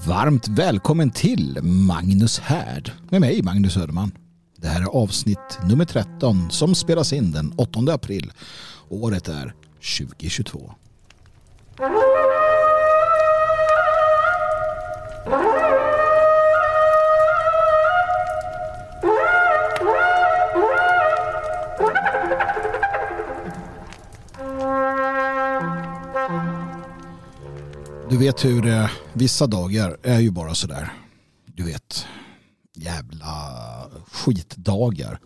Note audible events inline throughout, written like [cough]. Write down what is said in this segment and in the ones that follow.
Varmt välkommen till Magnus Härd med mig Magnus Söderman. Det här är avsnitt nummer 13 som spelas in den 8 april. Året är 2022. Du vet hur eh, vissa dagar är ju bara sådär. Du vet, jävla skitdagar.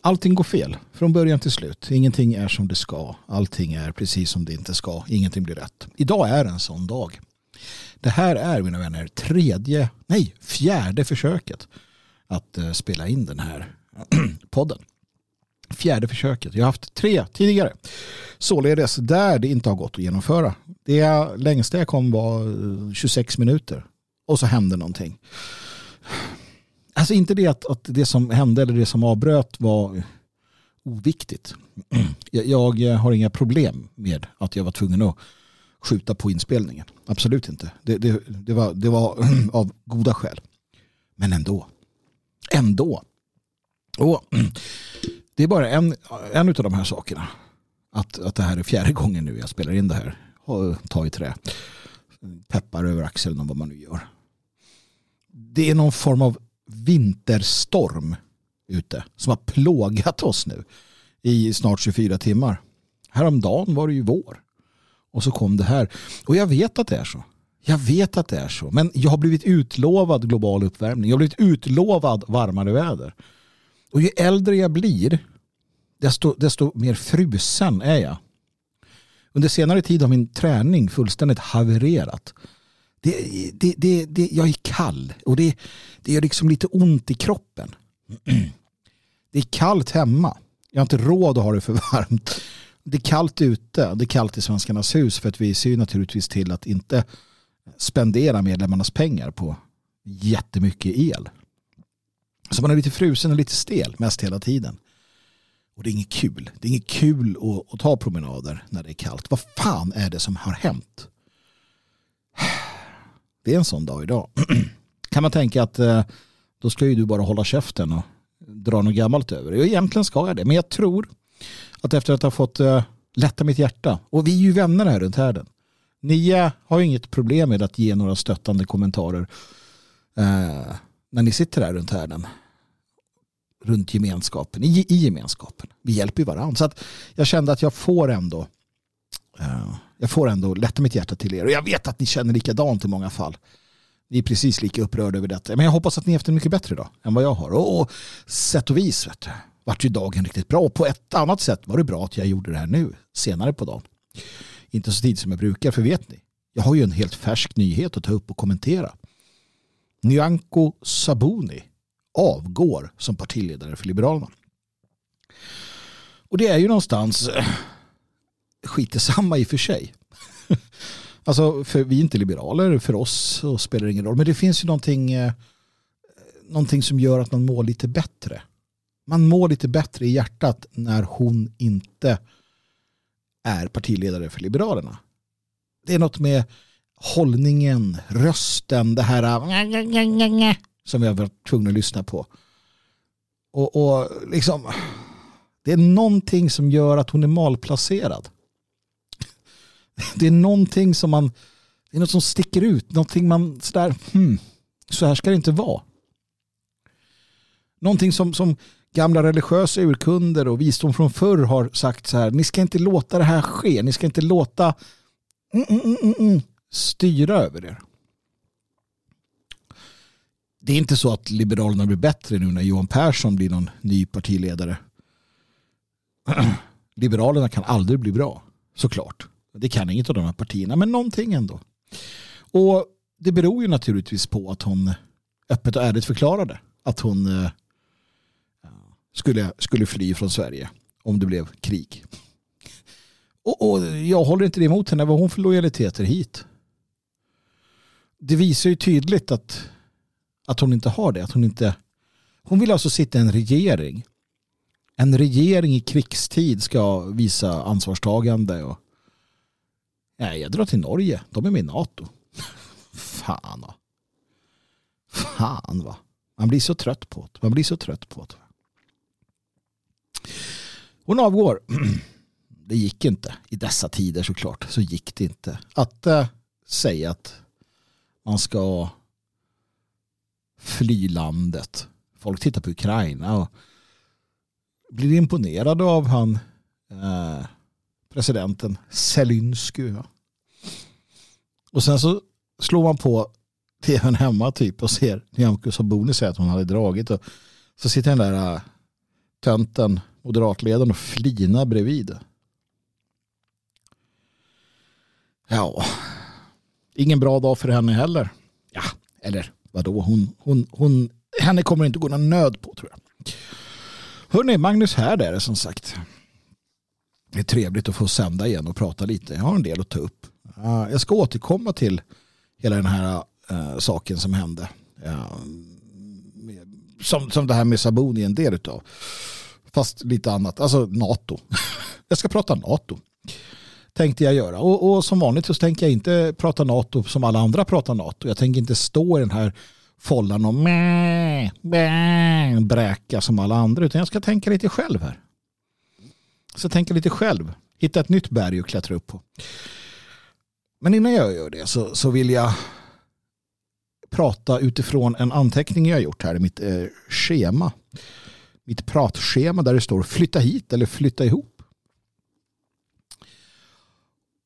Allting går fel från början till slut. Ingenting är som det ska. Allting är precis som det inte ska. Ingenting blir rätt. Idag är en sån dag. Det här är, mina vänner, tredje, nej, fjärde försöket att eh, spela in den här [clears throat] podden. Fjärde försöket. Jag har haft tre tidigare. Således där det inte har gått att genomföra. Det längsta jag kom var eh, 26 minuter. Och så hände någonting. Alltså inte det att, att det som hände eller det som avbröt var oviktigt. [clears throat] Jag, jag eh, har inga problem med att jag var tvungen att skjuta på inspelningen. Absolut inte. Det, det, det, var, det var [clears throat] av goda skäl. Men ändå. Ändå. Och [clears throat] det är bara en, en av de här sakerna. Att, att det här är fjärde gången nu jag spelar in det här. Ta i trä. Peppar över axeln och vad man nu gör. Det är någon form av vinterstorm ute som har plågat oss nu i snart 24 timmar. Häromdagen var det ju vår. Och så kom det här. Och jag vet att det är så. Jag vet att det är så. Men jag har blivit utlovad global uppvärmning. Jag har blivit utlovad varmare väder. Och ju äldre jag blir desto, desto mer frusen är jag. Under senare tid har min träning fullständigt havererat. Det, det, det, det, jag är kall och det, det gör liksom lite ont i kroppen. [clears throat] Det är kallt hemma. Jag har inte råd att ha det för varmt. Det är kallt ute. Det är kallt i Svenskarnas hus för att vi ser naturligtvis till att inte spendera medlemmarnas pengar på jättemycket el. Så man är lite frusen och lite stel mest hela tiden. Och det är inget kul. Det är inget kul att, att ta promenader när det är kallt. Vad fan är det som har hänt? Det är en sån dag idag. [clears throat] kan man tänka att eh, då ska ju du bara hålla käften och dra något gammalt över dig. Egentligen ska jag det. Men jag tror att efter att ha fått eh, lätta mitt hjärta. Och vi är ju vänner här runt härden. Ni eh, har ju inget problem med att ge några stöttande kommentarer när ni sitter här runt härden runt gemenskapen, i, i gemenskapen. Vi hjälper ju varandra. Så att jag kände att jag får ändå uh, jag får ändå lätta mitt hjärta till er. Och jag vet att ni känner likadant i många fall. Ni är precis lika upprörda över detta. Men jag hoppas att ni har haft en mycket bättre dag än vad jag har. Och, och sätt och vis vet du, vart ju dagen riktigt bra. Och på ett annat sätt var det bra att jag gjorde det här nu, senare på dagen. Inte så tid som jag brukar, för vet ni, jag har ju en helt färsk nyhet att ta upp och kommentera. Nyamko Sabuni avgår som partiledare för Liberalerna. Och det är ju någonstans eh, skitesamma i och för sig. [laughs] alltså, för vi är inte liberaler, för oss så spelar det ingen roll. Men det finns ju någonting, eh, någonting som gör att man mår lite bättre. Man mår lite bättre i hjärtat när hon inte är partiledare för Liberalerna. Det är något med hållningen, rösten, det här äh, som jag var tvungen att lyssna på. Och, och liksom, det är någonting som gör att hon är malplacerad. [laughs] Det är någonting som man, det är något som sticker ut, någonting man sådär, hmm, så här ska det inte vara. Någonting som, som gamla religiösa urkunder och visdom från förr har sagt så här, ni ska inte låta det här ske, ni ska inte låta mm, mm, mm, mm, mm styra över er det är inte så att Liberalerna blir bättre nu när Johan Persson blir någon ny partiledare. [clears throat] Liberalerna kan aldrig bli bra, såklart. Det kan inget av de här partierna, men någonting ändå. Och det beror ju naturligtvis på att hon öppet och ärligt förklarade att hon eh, skulle, skulle fly från Sverige om det blev krig. Och, och jag håller inte det emot henne. Vad hon för lojaliteter hit? Det visar ju tydligt att att hon inte har det. Att hon, inte, hon vill alltså sitta i en regering. En regering i krigstid ska visa ansvarstagande. Och, nej, jag drar till Norge. De är med i NATO. [laughs] Fan va. Fan va. Man blir så trött på det. Man blir så trött på det. Hon avgår. [clears throat] Det gick inte. I dessa tider såklart så gick det inte. Att äh, säga att man ska fly landet. Folk tittar på Ukraina och blir imponerade av han eh, presidenten Zelensky. Och sen så slår man på tvn hemma typ och ser Nyamko Sabuni säga att hon hade dragit. Och så sitter den där eh, tönten, moderatledaren och flinar bredvid. Ja, ingen bra dag för henne heller. Ja, eller vadå, hon, hon, hon, henne kommer inte gå någon nöd på tror jag. Hörrni, Magnus här är det som sagt. Det är trevligt att få sända igen och prata lite. Jag har en del att ta upp. Jag ska återkomma till hela den här äh, saken som hände. Ja, som, som det här med Sabuni är en del av. Fast lite annat, alltså NATO. [laughs] jag ska prata NATO. Tänkte jag göra. Och, och, som vanligt så tänker jag inte prata NATO som alla andra pratar NATO. Jag tänker inte stå i den här follan och mäh, mäh, bräka som alla andra. Utan jag ska tänka lite själv här. Så tänka lite själv. Hitta ett nytt berg att klättra upp på. Men innan jag gör det så, så vill jag prata utifrån en anteckning jag har gjort här i mitt eh, schema. Mitt pratschema där det står flytta hit eller flytta ihop.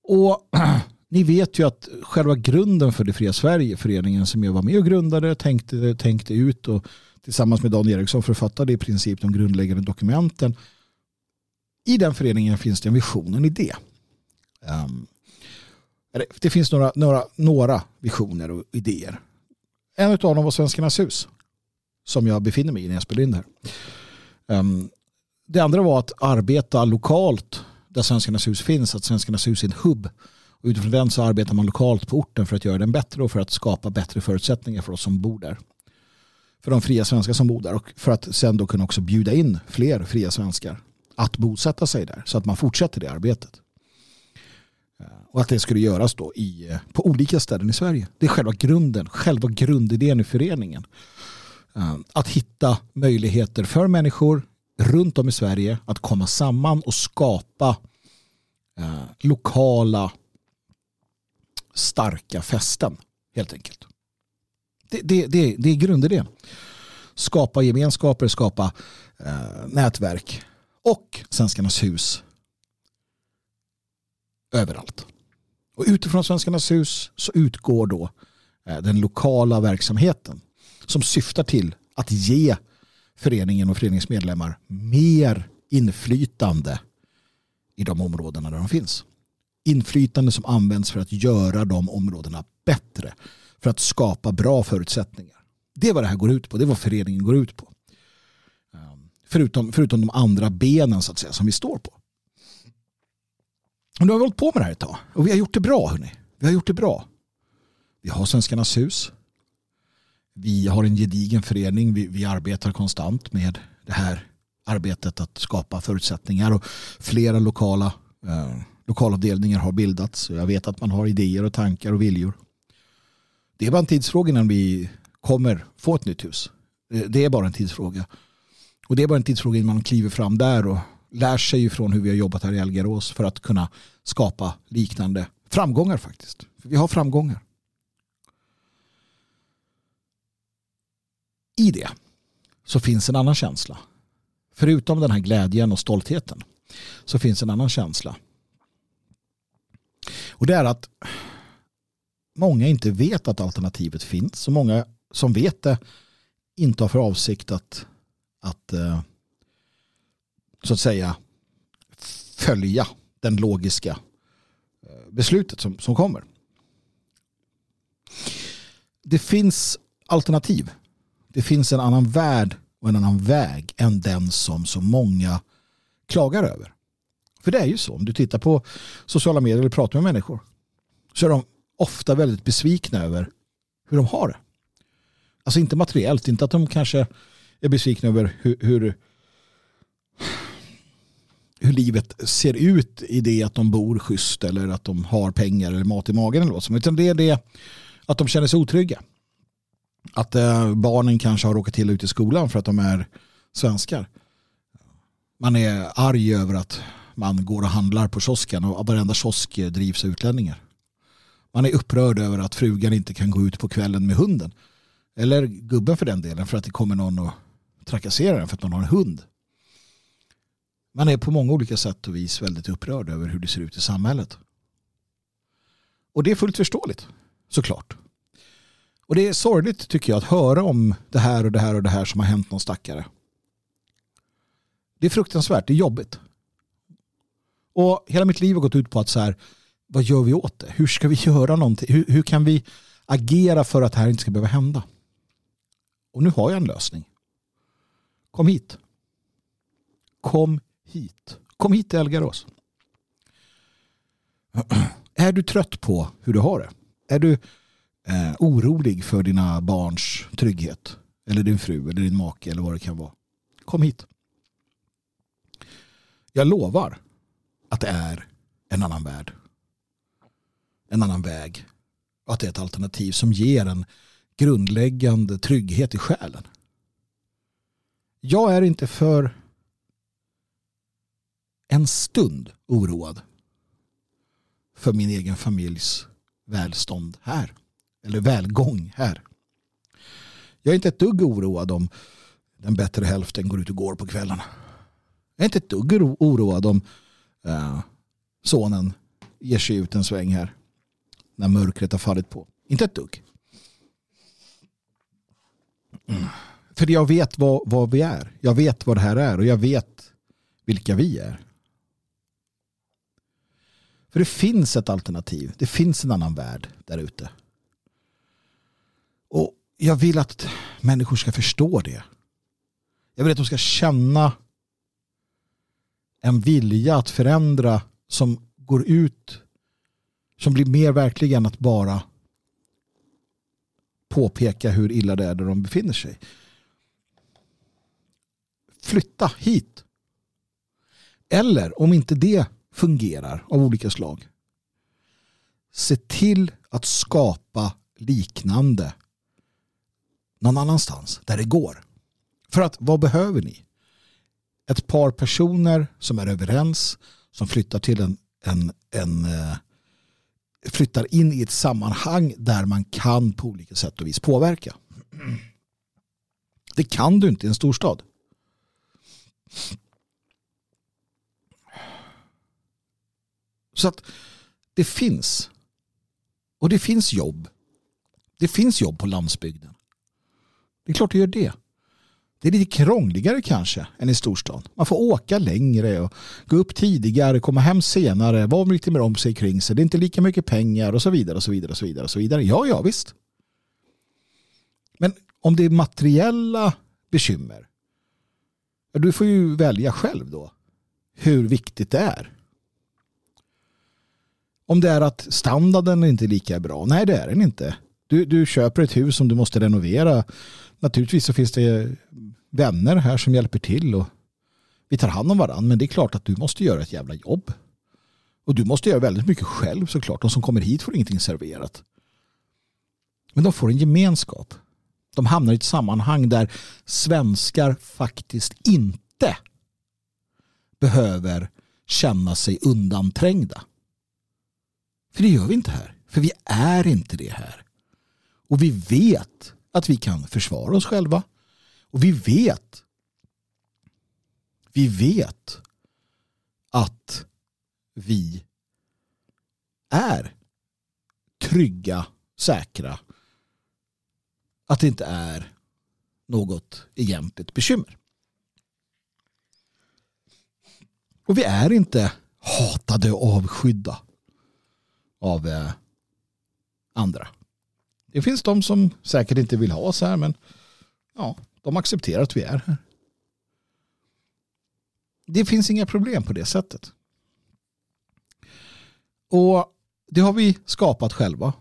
Och [clears throat] ni vet ju att själva grunden för det fria Sverige, föreningen som jag var med och grundade, tänkte, tänkte ut och tillsammans med Dan Eriksson författade i princip de grundläggande dokumenten. I den föreningen finns det en vision, en idé. Um, det finns några, några, några visioner och idéer. En av dem var Svenskarnas hus. Som jag befinner mig i när jag spelar in det här. Um, det andra var att arbeta lokalt där Svenskarnas hus finns. Att Svenskarnas hus är en hubb. Och utifrån den så arbetar man lokalt på orten för att göra den bättre och för att skapa bättre förutsättningar för oss som bor där. För de fria svenskar som bor där och för att sen då kunna också bjuda in fler fria svenskar att bosätta sig där så att man fortsätter det arbetet. Eh, och att det skulle göras då i, eh, på olika ställen i Sverige. Det är själva grunden, själva grundidén i föreningen. Eh, att hitta möjligheter för människor runt om i Sverige att komma samman och skapa eh, lokala starka fästen helt enkelt. Det, det, det, det är grundidén. Skapa gemenskaper, skapa eh, nätverk och Svenskarnas hus överallt. Och utifrån Svenskarnas hus så utgår då eh, den lokala verksamheten som syftar till att ge föreningen och föreningsmedlemmar mer inflytande i de områdena där de finns. Inflytande som används för att göra de områdena bättre. För att skapa bra förutsättningar. Det är vad det här går ut på. Det är vad föreningen går ut på. Ehm, förutom, förutom de andra benen så att säga som vi står på. Och nu har vi hållit på med det här ett tag. Och vi har gjort det bra. Hörrni. Vi har gjort det bra. Vi har Svenskarnas hus. Vi har en gedigen förening. Vi, vi arbetar konstant med det här arbetet att skapa förutsättningar. Och flera lokala eh, lokalavdelningar har bildats. Jag vet att man har idéer och tankar och viljor. Det är bara en tidsfråga innan vi kommer få ett nytt hus. Eh, det är bara en tidsfråga. Och det är bara en tidsfråga innan man kliver fram där och lär sig från hur vi har jobbat här i Algarås för att kunna skapa liknande framgångar faktiskt. För vi har framgångar. I det så finns en annan känsla. Förutom den här glädjen och stoltheten så finns en annan känsla. Och det är att många inte vet att alternativet finns. Så många som vet det inte har för avsikt att, att eh, så att säga följa den logiska eh, beslutet som, som kommer. Det finns alternativ. Det finns en annan värld och en annan väg än den som så många klagar över. För det är ju så, om du tittar på sociala medier eller pratar med människor så är de ofta väldigt besvikna över hur de har det. Alltså inte materiellt, inte att de kanske är besvikna över hur, hur hur livet ser ut i det att de bor schysst eller att de har pengar eller mat i magen eller vad som. Utan det är det Att de känner sig otrygga. Att eh, barnen kanske har råkat till ut i skolan för att de är svenskar. Man är arg över att man går och handlar på kiosken och varenda kiosk drivs av utlänningar. Man är upprörd över att frugan inte kan gå ut på kvällen med hunden. Eller gubben för den delen för att det kommer någon och trakasserar den för att man har en hund. Man är på många olika sätt och vis väldigt upprörd över hur det ser ut i samhället. Och det är fullt förståeligt, såklart. Och det är sorgligt tycker jag att höra om det här och det här och det här som har hänt någon stackare. Det är fruktansvärt, det är jobbigt. Och hela mitt liv har gått ut på att så här, vad gör vi åt det? Hur ska vi göra någonting? Hur, hur kan vi agera för att det här inte ska behöva hända? Och nu har jag en lösning. Kom hit. Kom hit. Kom hit till Elgarås. [clears throat] Är du trött på hur du har det? Är du eh, orolig för dina barns trygghet? Eller din fru eller din make eller vad det kan vara. Kom hit. Jag lovar att det är en annan värld. En annan väg. Och att det är ett alternativ som ger en grundläggande trygghet i själen. Jag är inte för en stund oroad för min egen familjs välstånd här. Eller välgång här. Jag är inte ett dugg oroad om den bättre hälften går ut och går på kvällarna. Jag är inte ett dugg oroad om uh, sonen ger sig ut en sväng här. När mörkret har fallit på. Inte ett dugg. Mm. För jag vet vad, vad vi är. Jag vet vad det här är och jag vet vilka vi är. För det finns ett alternativ. Det finns en annan värld där ute. Och jag vill att människor ska förstå det. Jag vill att de ska känna en vilja att förändra som går ut som blir mer verklig än att bara påpeka hur illa det är där de befinner sig. Flytta hit. Eller om inte det fungerar av olika slag. Se till att skapa liknande någon annanstans där det går. För att vad behöver ni? Ett par personer som är överens som flyttar till en, en, en eh, flyttar in i ett sammanhang där man kan på olika sätt och vis påverka. Det kan du inte i en storstad. Så att det finns. Och det finns jobb. Det finns jobb på landsbygden. Det är klart det gör det. Det är lite krångligare kanske än i storstan. Man får åka längre och gå upp tidigare, komma hem senare, vara lite mer om sig kring sig. Det är inte lika mycket pengar och så vidare och så vidare och så vidare. Och så vidare. Ja, ja, visst. Men om det är materiella bekymmer, du får ju välja själv då hur viktigt det är. Om det är att standarden inte är lika bra. Nej, det är den inte. Du, du köper ett hus som du måste renovera. Naturligtvis så finns det vänner här som hjälper till och vi tar hand om varandra. Men det är klart att du måste göra ett jävla jobb. Och du måste göra väldigt mycket själv såklart. De som kommer hit får ingenting serverat. Men de får en gemenskap. De hamnar i ett sammanhang där svenskar faktiskt inte behöver känna sig undanträngda. För det gör vi inte här. För vi är inte det här. Och vi vet att vi kan försvara oss själva. Och vi vet vi vet att vi är trygga, säkra. Att det inte är något egentligt bekymmer. Och vi är inte hatade och avskydda av eh, andra. Det finns de som säkert inte vill ha oss här men ja, de accepterar att vi är här. Det finns inga problem på det sättet. Och det har vi skapat själva.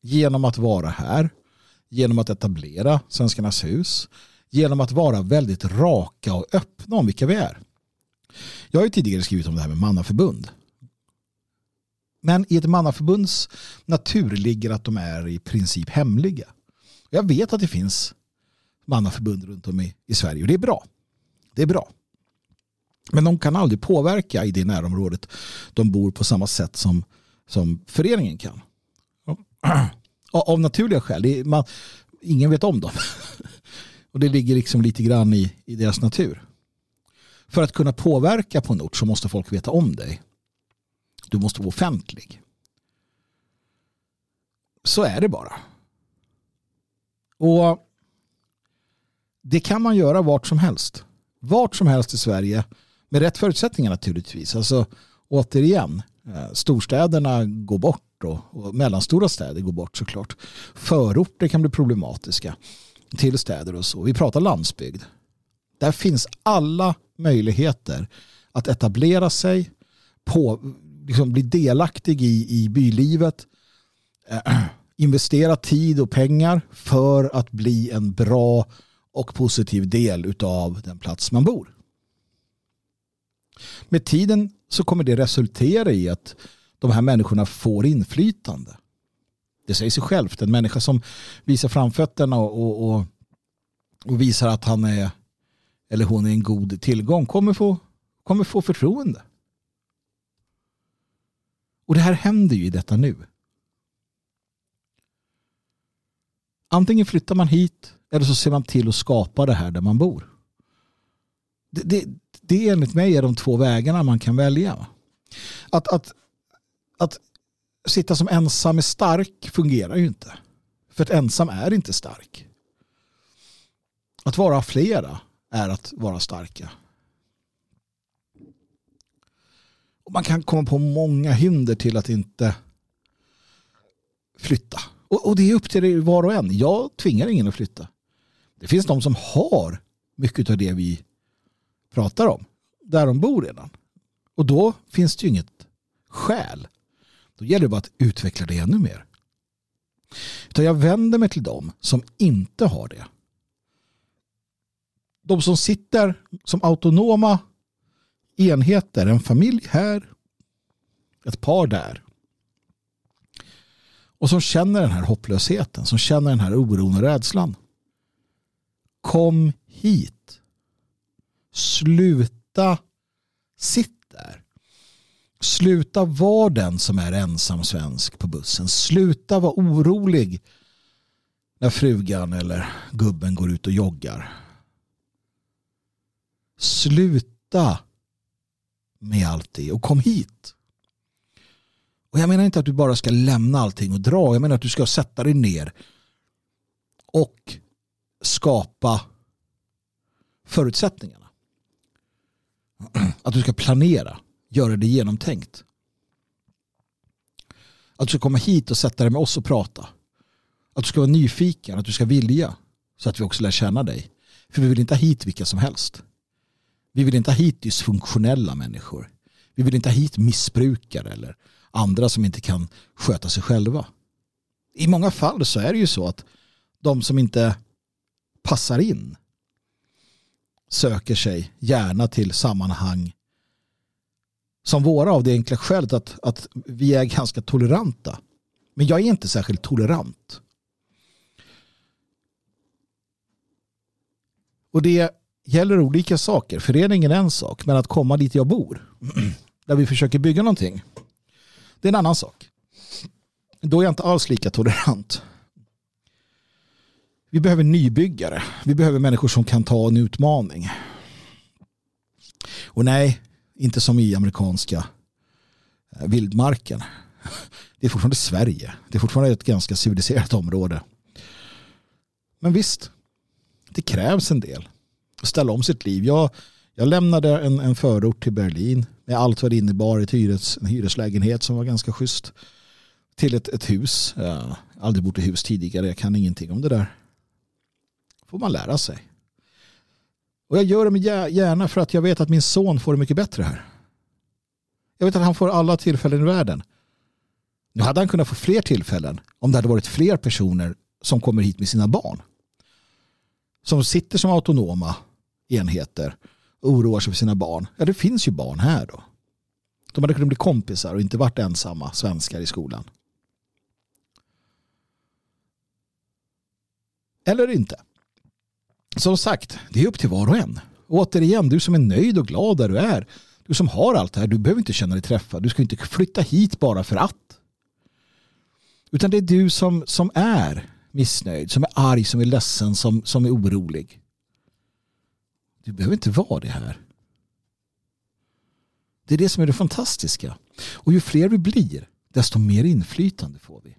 Genom att vara här. Genom att etablera Svenskarnas hus. Genom att vara väldigt raka och öppna om vilka vi är. Jag har ju tidigare skrivit om det här med mannaförbund men i ett mannaförbunds natur ligger att de är i princip hemliga. Jag vet att det finns mannaförbund runt om i, i Sverige och det är bra. Det är bra. Men de kan aldrig påverka i det närområdet de bor på samma sätt som, som föreningen kan. Av naturliga skäl. Man, ingen vet om dem. [laughs] Och det ligger liksom lite grann i, i deras natur. För att kunna påverka på en ort så måste folk veta om dig. Du måste vara offentlig. Så är det bara. Och det kan man göra vart som helst. Vart som helst i Sverige med rätt förutsättningar naturligtvis. Alltså återigen, eh, storstäderna går bort och, och mellanstora städer går bort såklart. Förorter kan bli problematiska till städer och så. Vi pratar landsbygd. Där finns alla möjligheter att etablera sig, på, liksom bli delaktig i, i bylivet, äh, investera tid och pengar för att bli en bra och positiv del av den plats man bor. Med tiden så kommer det resultera i att de här människorna får inflytande. Det säger sig självt. En människa som visar framfötterna och, och, och, och visar att han är eller hon är en god tillgång kommer få, kommer få förtroende. Och det här händer ju i detta nu. Antingen flyttar man hit eller så ser man till att skapa det här där man bor. Det, det, det enligt mig är de två vägarna man kan välja. Att, att, att sitta som ensam är stark fungerar ju inte. För att ensam är inte stark. Att vara flera är att vara starka. Och man kan komma på många hinder till att inte flytta. Och, och det är upp till var och en. Jag tvingar ingen att flytta. Det finns de som har mycket av det vi pratar om. Där de bor redan. Och då finns det ju inget skäl. Då gäller det bara att utveckla det ännu mer. Utan jag vänder mig till dem som inte har det. De som sitter som autonoma enheter, en familj här, ett par där. Och som känner den här hopplösheten, som känner den här oron och rädslan. Kom hit. Sluta sitt där. Sluta vara den som är ensam svensk på bussen. Sluta vara orolig när frugan eller gubben går ut och joggar. Sluta med allt det och kom hit. Och jag menar inte att du bara ska lämna allting och dra. Jag menar att du ska sätta dig ner och skapa förutsättningarna. Att du ska planera, göra det genomtänkt. Att du ska komma hit och sätta dig med oss och prata. Att du ska vara nyfiken, att du ska vilja. Så att vi också lär känna dig. För vi vill inte ha hit vilka som helst. Vi vill inte ha hit dysfunktionella människor. Vi vill inte ha hit missbrukare eller andra som inte kan sköta sig själva. I många fall så är det ju så att de som inte passar in söker sig gärna till sammanhang som våra av det enkla skälet att, att vi är ganska toleranta. Men jag är inte särskilt tolerant. Och det gäller olika saker. Föreningen är en sak, men att komma dit jag bor, [clears throat] där vi försöker bygga någonting, det är en annan sak. Då är jag inte alls lika tolerant. Vi behöver nybyggare. Vi behöver människor som kan ta en utmaning. Och nej, inte som i amerikanska eh, vildmarken. [laughs] Det är fortfarande Sverige. Det är fortfarande ett ganska civiliserat område. Men visst, det krävs en del ställa om sitt liv. Jag, jag lämnade en, en förort till Berlin med allt vad det innebar, ett hyres, en hyreslägenhet som var ganska schysst till ett, ett hus. Jag har aldrig bott i hus tidigare, jag kan ingenting om det där. får man lära sig. Och jag gör det med gärna för att jag vet att min son får det mycket bättre här. Jag vet att han får alla tillfällen i världen. Nu hade han kunnat få fler tillfällen om det hade varit fler personer som kommer hit med sina barn. Som sitter som autonoma enheter oroar sig för sina barn. Ja, det finns ju barn här då. De hade kunnat bli kompisar och inte varit ensamma svenskar i skolan. Eller inte. Som sagt, det är upp till var och en. Återigen, du som är nöjd och glad där du är. Du som har allt det här, du behöver inte känna dig träffad. Du ska inte flytta hit bara för att. Utan det är du som, som är missnöjd, som är arg, som är ledsen, som, som är orolig. Du behöver inte vara det här. Det är det som är det fantastiska. Och ju fler vi blir, desto mer inflytande får vi.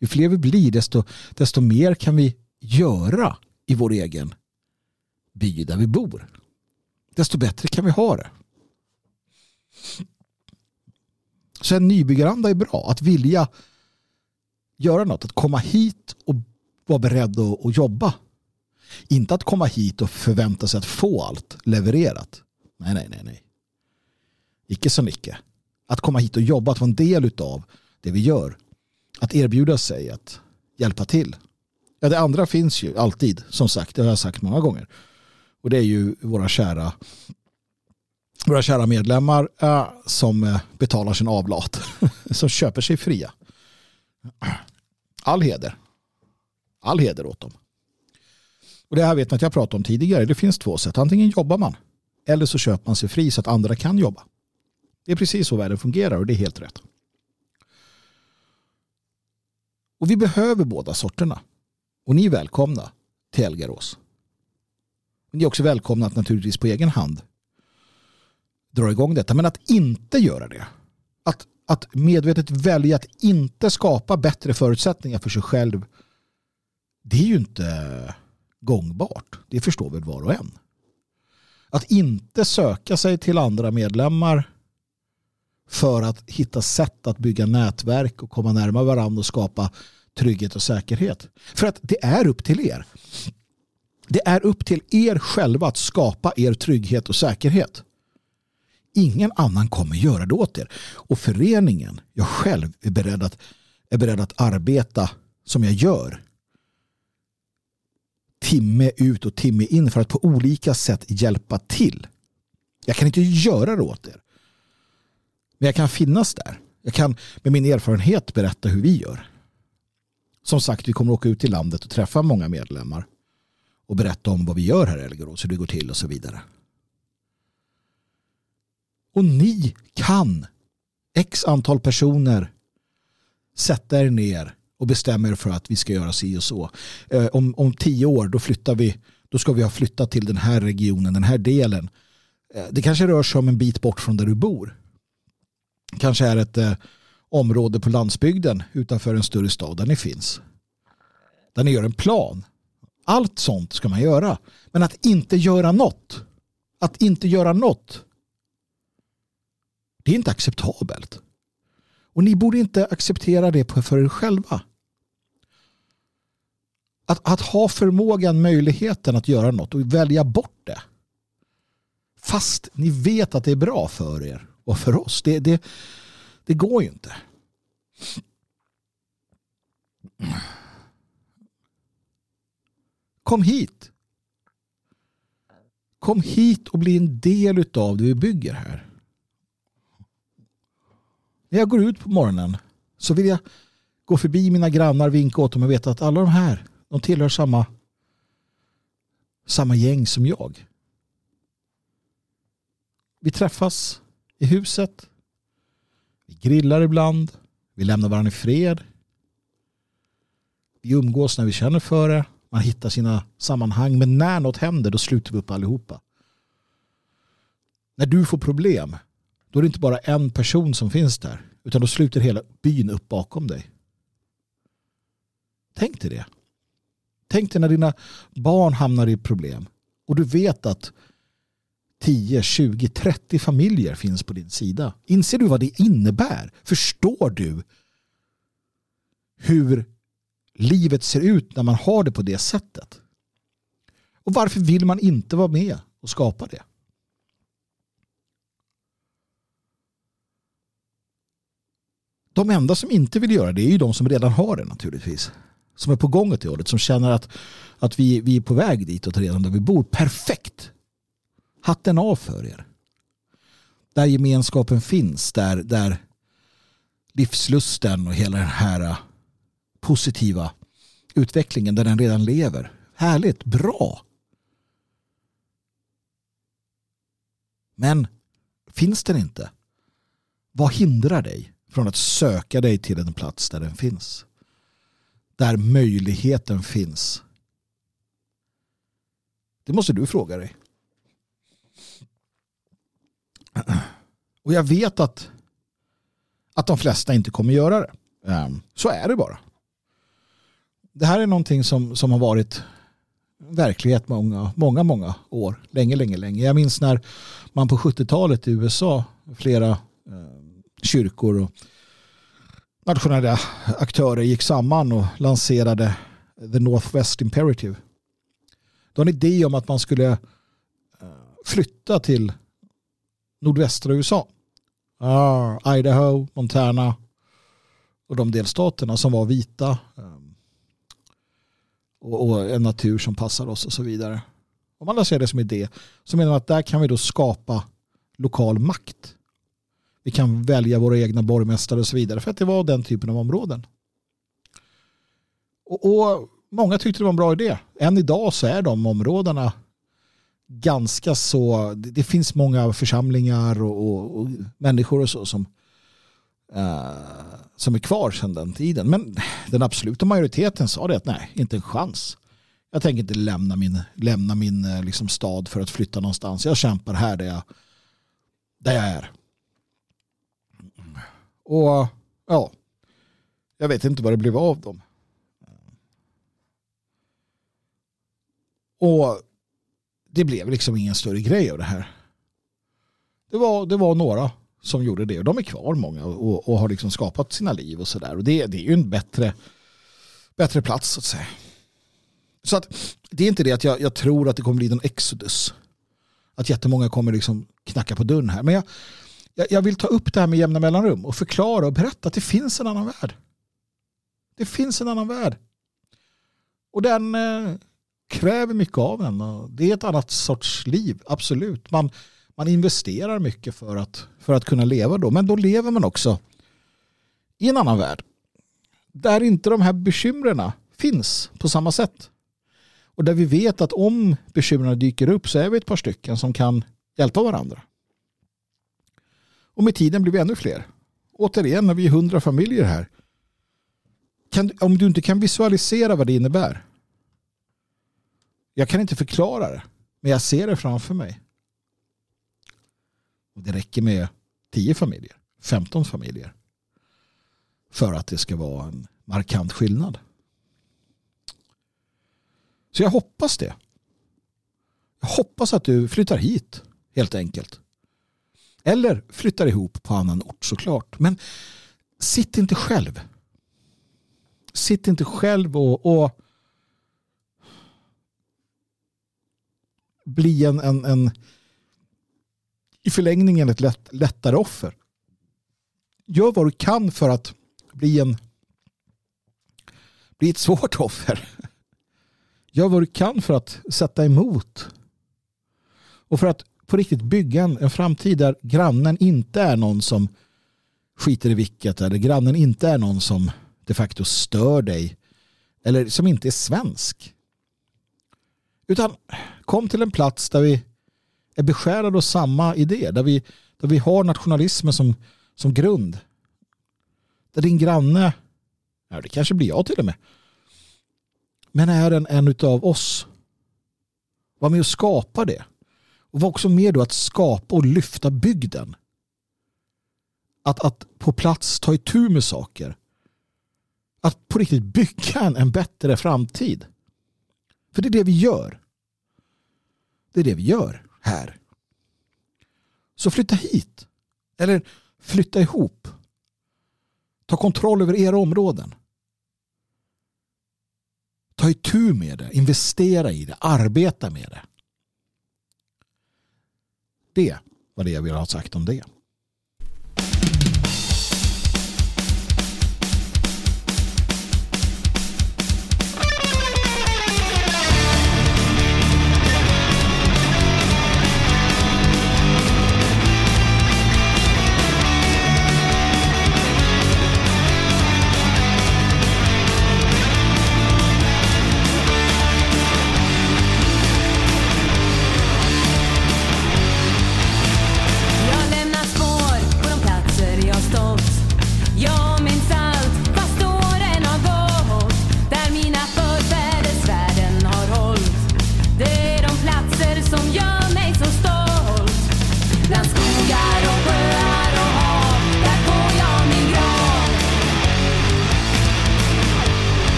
Ju fler vi blir, desto, desto mer kan vi göra i vår egen by där vi bor. Desto bättre kan vi ha det. Så en nybyggaranda är bra. Att vilja göra något. Att komma hit och vara beredd att, att jobba. Inte att komma hit och förvänta sig att få allt levererat. Nej, nej, nej, nej. Icke så mycket. Att komma hit och jobba, att vara en del av det vi gör. Att erbjuda sig att hjälpa till. Ja, det andra finns ju alltid, som sagt, det har jag sagt många gånger. Och det är ju våra kära våra kära medlemmar äh, som äh, betalar sin avlat. [laughs] som köper sig fria. All heder. All heder åt dem. Och det här vet ni att jag pratade om tidigare. Det finns två sätt. Antingen jobbar man eller så köper man sig fri så att andra kan jobba. Det är precis så världen fungerar och det är helt rätt. Och vi behöver båda sorterna. Och ni är välkomna till Elgarås. Ni är också välkomna att naturligtvis på egen hand dra igång detta. Men att inte göra det. Att, att medvetet välja att inte skapa bättre förutsättningar för sig själv. Det är ju inte gångbart. Det förstår väl var och en. Att inte söka sig till andra medlemmar för att hitta sätt att bygga nätverk och komma närmare varandra och skapa trygghet och säkerhet. För att det är upp till er. Det är upp till er själva att skapa er trygghet och säkerhet. Ingen annan kommer göra det åt er. Och föreningen, jag själv är beredd att, är beredd att arbeta som jag gör. Timme ut och timme in för att på olika sätt hjälpa till. Jag kan inte göra det åt er. Men jag kan finnas där. Jag kan med min erfarenhet berätta hur vi gör. Som sagt, vi kommer åka ut i landet och träffa många medlemmar och berätta om vad vi gör här i Elgerås, hur det går till och så vidare. Och ni kan, x antal personer, sätta er ner och bestämmer er för att vi ska göra si och så. Eh, om, om tio år då flyttar vi, då ska vi ha flyttat till den här regionen, den här delen. Eh, det kanske rör sig om en bit bort från där du bor. Kanske är ett eh, område på landsbygden utanför en större stad där ni finns. Där ni gör en plan. Allt sånt ska man göra. Men att inte göra något. Att inte göra något. Det är inte acceptabelt. Och ni borde inte acceptera det för er själva. Att, att ha förmågan, möjligheten att göra något och välja bort det. Fast ni vet att det är bra för er och för oss. Det, det, det går ju inte. Kom hit. Kom hit och bli en del av det vi bygger här. När jag går ut på morgonen så vill jag gå förbi mina grannar, vinka åt dem och veta att alla de här de tillhör samma, samma gäng som jag. Vi träffas i huset. Vi grillar ibland. Vi lämnar varandra i fred. Vi umgås när vi känner för det. Man hittar sina sammanhang. Men när något händer då sluter vi upp allihopa. När du får problem då är det inte bara en person som finns där. Utan då sluter hela byn upp bakom dig. Tänk dig det. Tänk dig när dina barn hamnar i problem. Och du vet att 10, 20, 30 familjer finns på din sida. Inser du vad det innebär? Förstår du hur livet ser ut när man har det på det sättet? Och varför vill man inte vara med och skapa det? De enda som inte vill göra det är ju de som redan har det naturligtvis. Som är på gång åt det hållet. Som känner att, att vi, vi är på väg ditåt redan där vi bor. Perfekt! Hatten av för er. där gemenskapen finns, där, där livslusten och hela den här positiva utvecklingen där den redan lever. Härligt, bra. Men finns den inte? Vad hindrar dig från att söka dig till en plats där den finns? Där möjligheten finns. Det måste du fråga dig. Och jag vet att, att de flesta inte kommer göra det. Ehm, så är det bara. Det här är någonting som, som har varit verklighet många, många, många år. Länge, länge, länge. Jag minns när man på 70-talet i USA, flera eh, kyrkor och nationella aktörer gick samman och lanserade The Northwest Imperative. Det var en idé om att man skulle eh, flytta till nordvästra USA. Ah, Idaho, Montana och de delstaterna som var vita eh, och, och en natur som passar oss och så vidare. Om man ser det som idé så menar man att där kan vi då skapa lokal makt. Vi kan välja våra egna borgmästare och så vidare för att det var den typen av områden. Och, och många tyckte det var en bra idé. Än idag så är de områdena ganska så, det finns många församlingar och, och, och människor och så som, uh, som är kvar sedan den tiden. Men den absoluta majoriteten sa det att nej, inte en chans. Jag tänker inte lämna min, lämna min eh, liksom, stad för att flytta någonstans. Jag kämpar här där jag, där jag är. Och ja, jag vet inte vad det blev av dem. Och det blev liksom ingen större grej av det här. Det var, det var några som gjorde det. Och de är kvar många och, och har liksom skapat sina liv och sådär. Och det, det är ju en bättre, bättre plats så att säga. Så att det är inte det att jag, jag tror att det kommer bli någon exodus. Att jättemånga kommer liksom knacka på dörren här. Men jag, jag, jag vill ta upp det här med jämna mellanrum och förklara och berätta att det finns en annan värld. Det finns en annan värld. Och den eh, kräver mycket av en. Det är ett annat sorts liv, absolut. Man, man investerar mycket för att, för att kunna leva då. Men då lever man också i en annan värld. Där inte de här bekymren finns på samma sätt. Och där vi vet att om bekymren dyker upp så är vi ett par stycken som kan hjälpa varandra. Och med tiden blir vi ännu fler. Återigen, när vi är hundra familjer här. Kan, om du inte kan visualisera vad det innebär. Jag kan inte förklara det. Men jag ser det framför mig. Och det räcker med 10 familjer, 15 familjer. För att det ska vara en markant skillnad. Så jag hoppas det. Jag hoppas att du flyttar hit helt enkelt. Eller flyttar ihop på annan ort såklart. Men sitt inte själv. Sitt inte själv och, och bli en, en, en i förlängningen ett lätt, lättare offer. Gör vad du kan för att bli en bli ett svårt offer. Gör vad du kan för att sätta emot. Och för att på riktigt bygga en, en framtid där grannen inte är någon som skiter i vilket. Eller grannen inte är någon som de facto stör dig. Eller som inte är svensk. Utan kom till en plats där vi är beskärade av samma idé. Där vi, där vi har nationalismen som, som grund. Där din granne, ja, det kanske blir jag till och med, men är en, en av oss. Var med och skapa det. Och var också med då att skapa och lyfta bygden. Att, att på plats ta itu med saker. Att på riktigt bygga en, en bättre framtid. För det är det vi gör. Det är det vi gör här. Så flytta hit. Eller flytta ihop. Ta kontroll över era områden. Ta itu med det, investera i det, arbeta med det. Det var det jag ville ha sagt om det.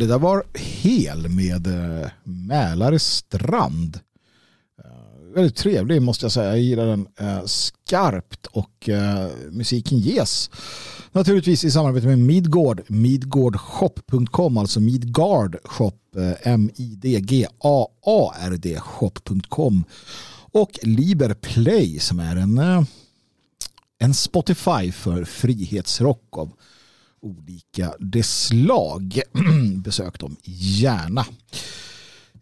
Det där var hel med eh, Mälare strand. Eh, väldigt trevlig måste jag säga. Jag gillar den eh, skarpt och musiken ges naturligtvis i samarbete med Midgård. Midgårdshop.com, alltså Midgard shop, M-I-D-G-A-A-R-D shop.com och Liberplay som är en, en Spotify för frihetsrock av olika slag. [clears throat] Besök dem gärna.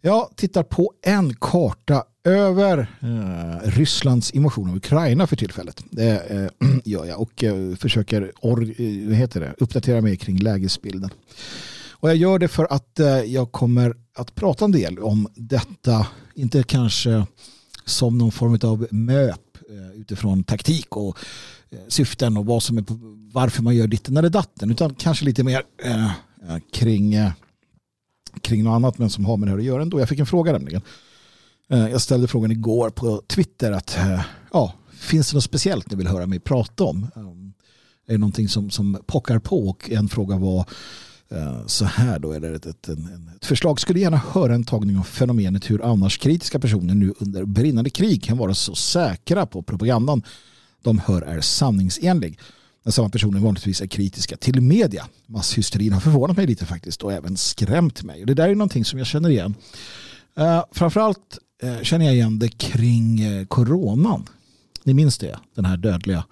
Jag tittar på en karta över eh, Rysslands invasion av Ukraina för tillfället. Det eh, [clears throat] gör jag och eh, försöker or, eh, heter det, uppdatera mig kring lägesbilden. Och jag gör det för att eh, jag kommer att prata en del om detta, inte kanske som någon form av möp eh, utifrån taktik och syften och vad som är, varför man gör ditten eller datten utan kanske lite mer eh, eh, kring, eh, kring något annat men som har med det här att göra ändå. Jag fick en fråga nämligen. Eh, jag ställde frågan igår på Twitter att eh, ja, finns det något speciellt ni vill höra mig prata om? Um, är det någonting som, som pockar på och en fråga var eh, så här då, eller ett, ett, ett förslag skulle gärna höra en tagning av fenomenet hur annars kritiska personer nu under brinnande krig kan vara så säkra på propagandan de hör är sanningsenlig. När samma personer vanligtvis är kritiska till media. Masshysterin har förvånat mig lite faktiskt och även skrämt mig. det där är någonting som jag känner igen. Uh, framförallt uh, känner jag igen det kring uh, coronan. Ni minns det? Den här dödliga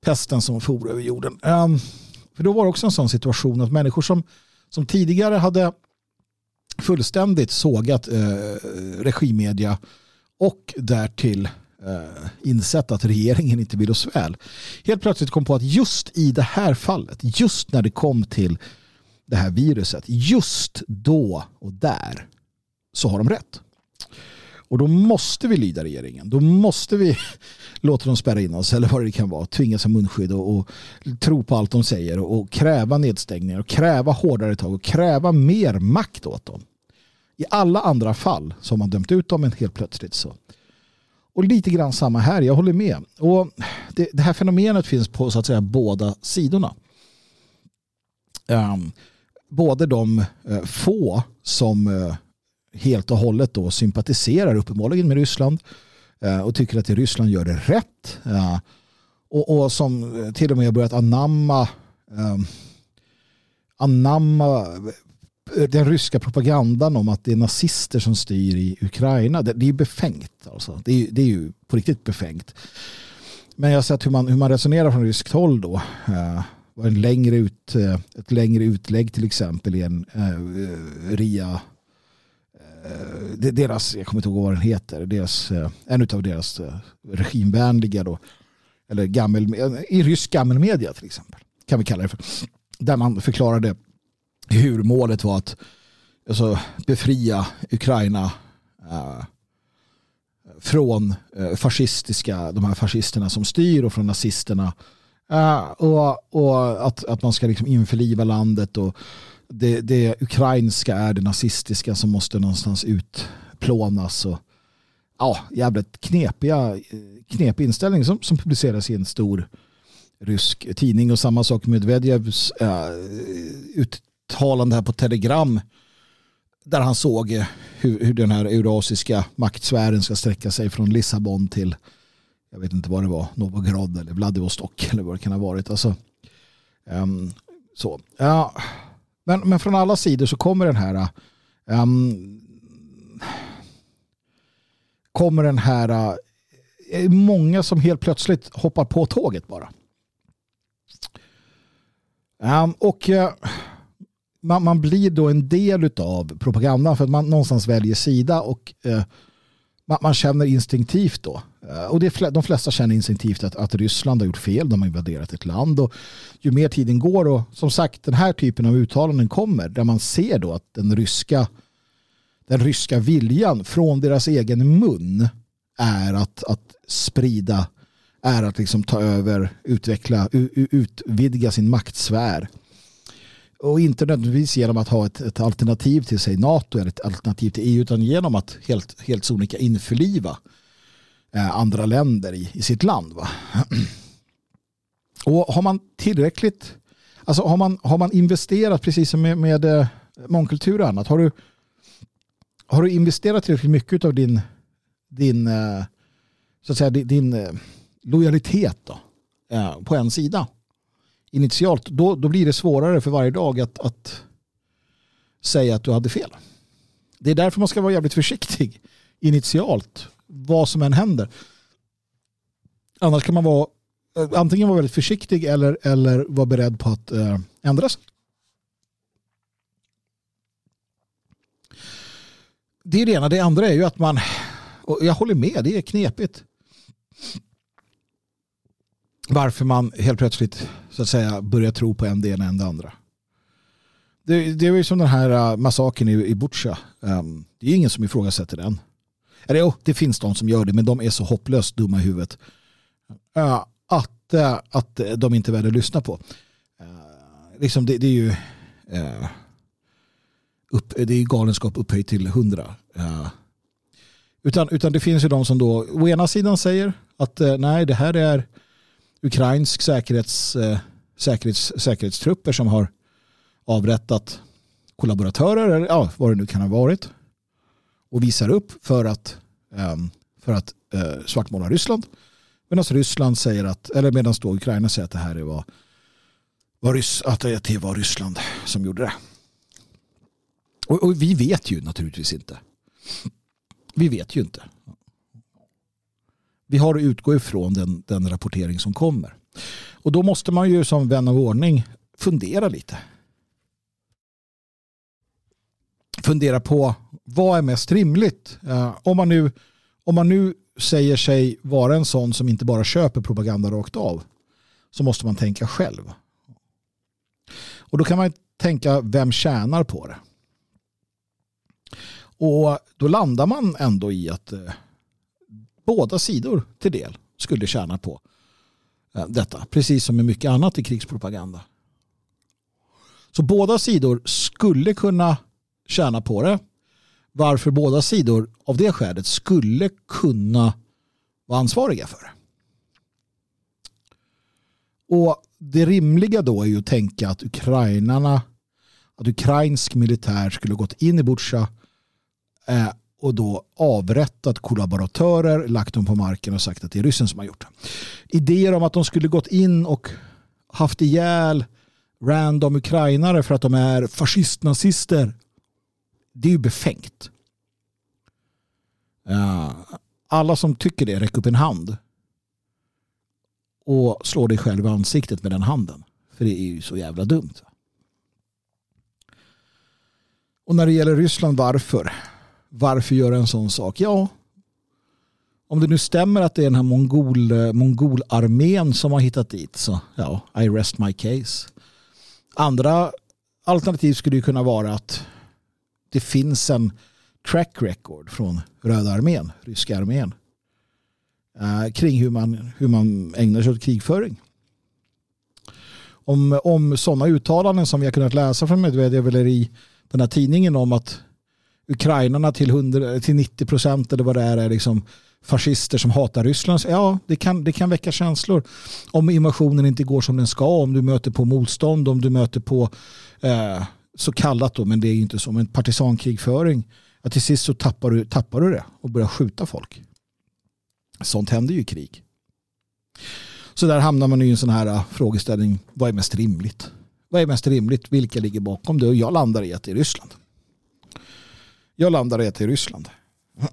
pesten som for över jorden. Um, för då var det också en sån situation att människor som, som tidigare hade fullständigt sågat eh, regimmedia och därtill Eh, insett att regeringen inte vill oss väl. Helt plötsligt kom på att just i det här fallet, just när det kom till det här viruset, just då och där så har de rätt. Och då måste vi lyda regeringen. Då måste vi [laughs] låta dem spärra in oss eller vad det kan vara. Tvingas ha munskydd och, och tro på allt de säger och, och, kräva nedstängningar och kräva hårdare tag och kräva mer makt åt dem. I alla andra fall som man dömt ut dem men helt plötsligt så och lite grann samma här, jag håller med. Och det, det här fenomenet finns på så att säga båda sidorna. Um, både de uh, få som uh, helt och hållet då sympatiserar uppenbarligen med Ryssland uh, och tycker att Ryssland gör det rätt. Och, och, som till och med har börjat anamma um, anamma Eh, den ryska propagandan om att det är nazister som styr i Ukraina, det, det är befängt. Alltså. Det, är, det är ju på riktigt befängt. Men jag har sett hur man, hur man resonerar från ryskt håll då. Uh, en längre ut, uh, ett längre utlägg till exempel i en uh, RIA deras, jag kommer inte ihåg vad den heter, deras, en av deras regimvänliga då, eller gammel, i rysk gammelmedia till exempel, kan vi kalla det för, där man förklarade hur målet var att alltså, befria Ukraina eh, från eh, fascistiska, de här fascisterna som styr och från nazisterna. Eh, och, och att, att man ska liksom införliva landet och det, det ukrainska är det nazistiska som måste någonstans utplånas. Och, ja, jävligt knepiga, knepig inställning som, som publiceras i en stor rysk tidning och samma sak med Medvedevs äh, eh, ut, uttalande här på Telegram där han såg hur, hur den här eurasiska maktsfären ska sträcka sig från Lissabon till jag vet inte vad det var, Novograd eller Vladivostok eller vad det kan ha varit. Alltså, um, så. Ja, men, men från alla sidor så kommer den här um, kommer den här uh, många som helt plötsligt hoppar på tåget bara. Um, och uh, man, man blir då en del av propagandan för att man någonstans väljer sida och eh, man, man, känner instinktivt då. Eh, och det, de flesta känner instinktivt att, att Ryssland har gjort fel, de har invaderat ett land och ju mer tiden går och som sagt den här typen av uttalanden kommer där man ser då att den ryska den ryska viljan från deras egen mun är att, att sprida är att liksom ta över, utveckla, utvidga sin maktsfär och inte nödvändigtvis genom att ha ett, ett, alternativ till sig NATO eller ett alternativ till EU utan genom att helt, helt sonika införliva eh, andra länder i, i sitt land. Va? [clears throat] Och har man tillräckligt, alltså har man, har man investerat precis som med, med, eh, mångkultur och annat. Har du, har du investerat tillräckligt mycket av din, din, eh, så att säga, din, din eh, lojalitet då, eh, på en sida initialt, då, då blir det svårare för varje dag att, att säga att du hade fel. Det är därför man ska vara jävligt försiktig initialt, vad som än händer. Annars kan man vara eh, antingen vara väldigt försiktig eller, eller vara beredd på att eh, ändra sig. Det är det ena. Det andra är ju att man, och jag håller med, det är knepigt. Varför man helt plötsligt så att säga börjar tro på en det ena än det andra. Det, det är ju som den här äh, massakern i, i Butja. Um, det är ingen som ifrågasätter den. Eller jo, det finns de som gör det, men de är så hopplöst dumma i huvudet. Uh, att, uh, att de inte väljer att lyssna på. Uh, liksom det, det, är ju upp, det är galenskap upphöjt till hundra. utan, utan det finns ju de som då å ena sidan säger att nej, det här är ukrainsk säkerhets, eh, säkerhets, säkerhetstrupper som har avrättat kollaboratörer eller ja, vad det nu kan ha varit och visar upp för att, ehm, för att eh, svartmåla Ryssland. Medan Ryssland säger att, eller medan då Ukraina säger att det här var, var, Ryss, att det var Ryssland som gjorde det. Och, och, vi vet ju naturligtvis inte. Vi vet ju inte. Vi har att utgå ifrån den, den rapportering som kommer. Och då måste man ju som vän av ordning fundera lite fundera på vad är mest rimligt? Eh, om, man nu, om man nu säger sig vara en sån som inte bara köper propaganda rakt av så måste man tänka själv. Och då kan man tänka vem tjänar på det? Och då landar man ändå i att eh, båda sidor till del skulle tjäna på eh, detta. Precis som med mycket annat i krigspropaganda. Så båda sidor skulle kunna tjäna på det. Varför båda sidor av det skälet skulle kunna vara ansvariga för det. Och det rimliga då är ju att tänka att ukrainarna att ukrainsk militär skulle gått in i Butja eh, och då avrättat kollaboratörer, lagt dem på marken och sagt att det är ryssen som har gjort det. Idéer om att de skulle gått in och haft ihjäl random ukrainare för att de är fascistnazister det är ju befängt. Alla som tycker det, räck upp en hand. Och slå dig själv i ansiktet med den handen. För det är ju så jävla dumt. Och när det gäller Ryssland, varför? Varför göra en sån sak? Ja, om det nu stämmer att det är den här mongol, eh, mongolarmén som har hittat dit så ja, I rest my case. Andra alternativ skulle ju kunna vara att det finns en track record från Röda armén, ryska armén, eh, kring hur man, hur man ägnar sig åt krigföring. Om, om sådana uttalanden som vi har kunnat läsa från Medvedev eller i den här tidningen om att ukrainarna till, 100, till 90 procent eller vad det är, är liksom fascister som hatar Ryssland. Ja, det kan, det kan väcka känslor. Om invasionen inte går som den ska, om du möter på motstånd, om du möter på eh, så kallat då, men det är inte som en partisankrigföring. Att till sist så tappar du, tappar du det och börjar skjuta folk. Sånt händer ju i krig. Så där hamnar man i en sån här eh, frågeställning. Vad är mest rimligt? Vad är mest rimligt? Vilka ligger bakom det? Och jag landar i att det är Ryssland. Jag landar i det är Ryssland. [clears throat]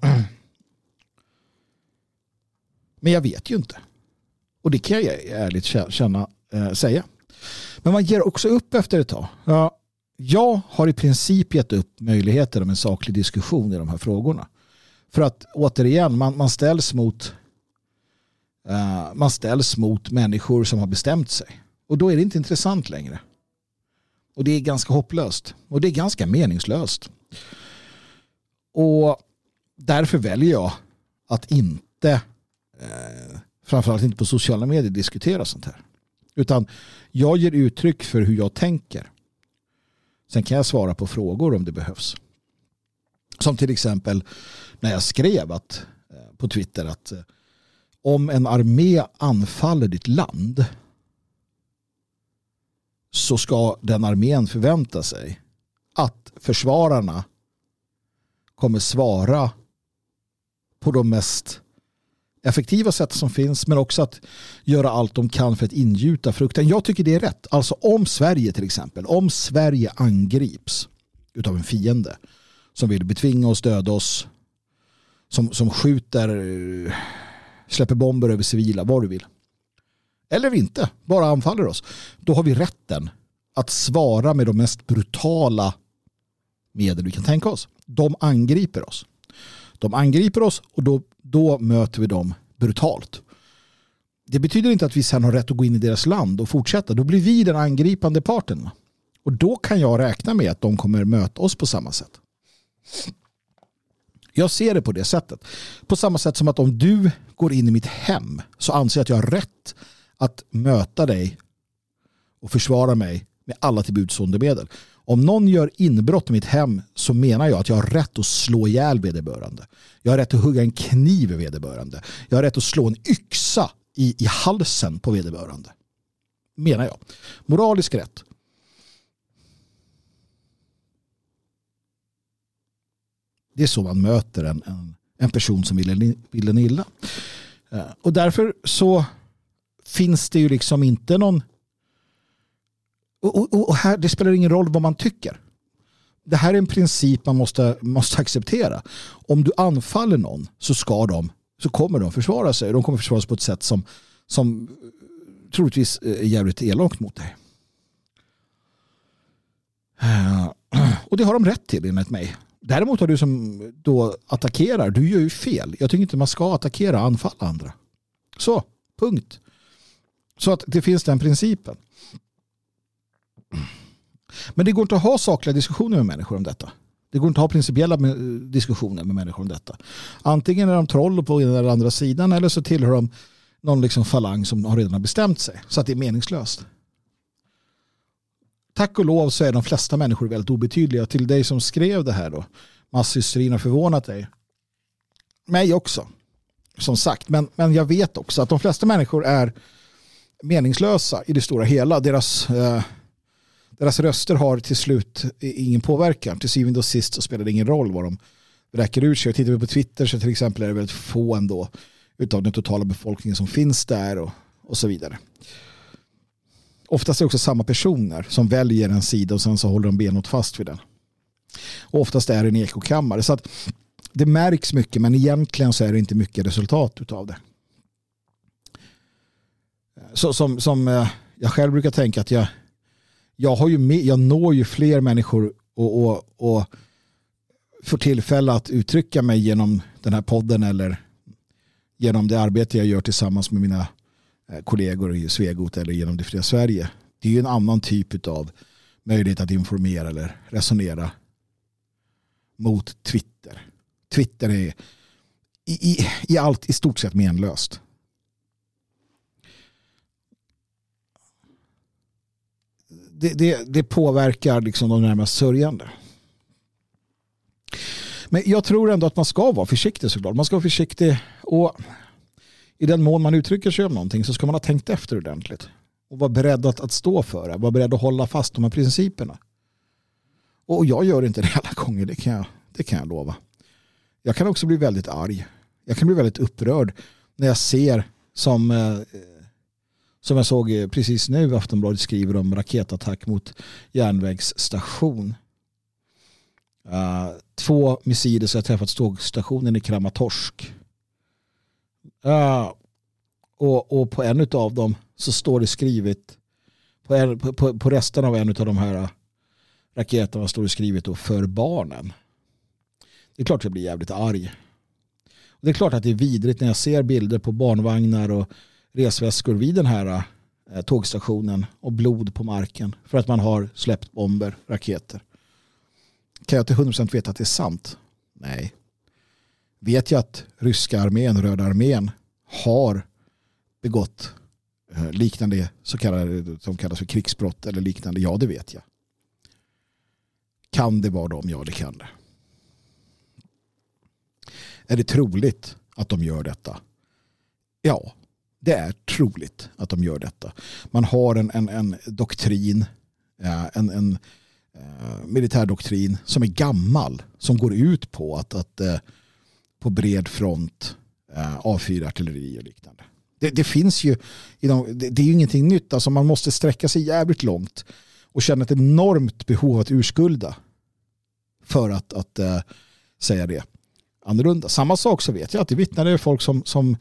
Men jag vet ju inte. Och det kan jag ärligt känna, äh, säga. Men man ger också upp efter ett tag. Ja, jag har i princip gett upp möjligheten om en saklig diskussion i de här frågorna. För att återigen, man, man ställs mot uh, man ställs mot människor som har bestämt sig. Och då är det inte intressant längre. Och det är ganska hopplöst. Och det är ganska meningslöst. Och därför väljer jag att inte, eh, framförallt inte på sociala medier, diskutera sånt här. Utan jag ger uttryck för hur jag tänker. Sen kan jag svara på frågor om det behövs. Som till exempel när jag skrev att, eh, på Twitter att eh, om en armé anfaller ditt land så ska den armén förvänta sig att försvararna kommer svara på de mest effektiva sätt som finns men också att göra allt de kan för att ingjuta frukten. Jag tycker det är rätt. Alltså om Sverige till exempel, om Sverige angrips utav en fiende som vill betvinga oss, döda oss, som, som skjuter, släpper bomber över civila, vad du vill. Eller inte, bara anfaller oss. Då har vi rätten att svara med de mest brutala medel vi kan tänka oss. De angriper oss. De angriper oss och då, då möter vi dem brutalt. Det betyder inte att vi sen har rätt att gå in i deras land och fortsätta. Då blir vi den angripande parten. Och då kan jag räkna med att de kommer möta oss på samma sätt. Jag ser det på det sättet. På samma sätt som att om du går in i mitt hem så anser jag att jag har rätt att möta dig och försvara mig med alla tillbudstående medel. Om någon gör inbrott i mitt hem så menar jag att jag har rätt att slå ihjäl vederbörande. Jag har rätt att hugga en kniv i vederbörande. Jag har rätt att slå en yxa i, i halsen på vederbörande. Menar jag. Moralisk rätt. Det är så man möter en, en, en person som vill, vill en illa. Eh, och därför så finns det ju liksom inte någon och, och, och, här, det spelar ingen roll vad man tycker. Det här är en princip man måste, måste acceptera. Om du anfaller någon så ska de så kommer de försvara sig. De kommer försvara sig på ett sätt som, som eh, troligtvis eh, är jävligt elakt mot dig. Eh, [clears throat] och det har de rätt till enligt mig. Däremot har du som då attackerar, du gör ju fel. Jag tycker inte man ska attackera och anfalla andra. Så, punkt. Så att det finns den principen. Men det går inte att ha sakliga diskussioner med människor om detta. Det går inte att ha principiella eh, diskussioner med människor om detta. Antingen är de troll på den eller andra sidan eller så tillhör de någon liksom falang som har redan bestämt sig. Så att det är meningslöst. Tack och lov så är de flesta människor väldigt obetydliga. Till dig som skrev det här då. Masshysterin har förvånat dig. Mig också. Som sagt. Men, men jag vet också att de flesta människor är meningslösa i det stora hela. Deras eh, deras röster har till slut ingen påverkan. Till syvende och sist så spelar det ingen roll vad de räcker ut sig. Tittar vi på Twitter så till exempel är det väldigt få ändå utav den totala befolkningen som finns där och, och så vidare. Oftast är det också samma personer som väljer en sida och sen så håller de benåt fast vid den. Och oftast är det en ekokammare. Så att det märks mycket men egentligen så är det inte mycket resultat av det. Så, som, som eh, jag själv brukar tänka att jag jag, har ju med, jag når ju fler människor och, och, och får tillfälle att uttrycka mig genom den här podden eller genom det arbete jag gör tillsammans med mina eh, kollegor i Svegot eller genom Det fria Sverige. Det är ju en annan typ av möjlighet att informera eller resonera mot Twitter. Twitter är i, i, i allt i stort sett menlöst. Det, det, det påverkar liksom de närmast sörjande. Men jag tror ändå att man ska vara försiktig såklart. Man ska vara försiktig och i den mån man uttrycker sig om någonting så ska man ha tänkt efter ordentligt. Och vara beredd att, att stå för det. Vara beredd att hålla fast de här principerna. Och jag gör inte det alla gånger, det kan jag, det kan jag lova. Jag kan också bli väldigt arg. Jag kan bli väldigt upprörd när jag ser som eh, som jag såg eh, precis nu, Aftonbladet skriver om raketattack mot järnvägsstation. Uh, två missiler som har träffat tågstationen i Kramatorsk. Uh, och, och på en av dem så står det skrivet på, en, på, på resten av en av de här raketerna står det skrivet då för barnen. Det är klart att jag blir jävligt arg. Det är klart att det är vidrigt när jag ser bilder på barnvagnar och resväskor vid den här eh, tågstationen och blod på marken för att man har släppt bomber, raketer. Kan jag till 100% veta att det är sant? Nej. Vet jag att ryska armén, röda armén har begått eh, liknande så kallade, som kallas för krigsbrott eller liknande? Ja, det vet jag. Kan det vara dem? Ja, det kan det. Är det troligt att de gör detta? Ja, det är troligt att de gör detta. Man har en, en, en doktrin, eh, en, en, eh, militärdoktrin som är gammal. Som går ut på att, att eh, på bred front eh, avfyra artilleri och liknande. Det, det finns ju, det, det är ju ingenting nytt. Alltså man måste sträcka sig jävligt långt och känna ett enormt behov att urskulda för att, att eh, säga det annorlunda. Samma sak så vet jag att det vittnade folk som, som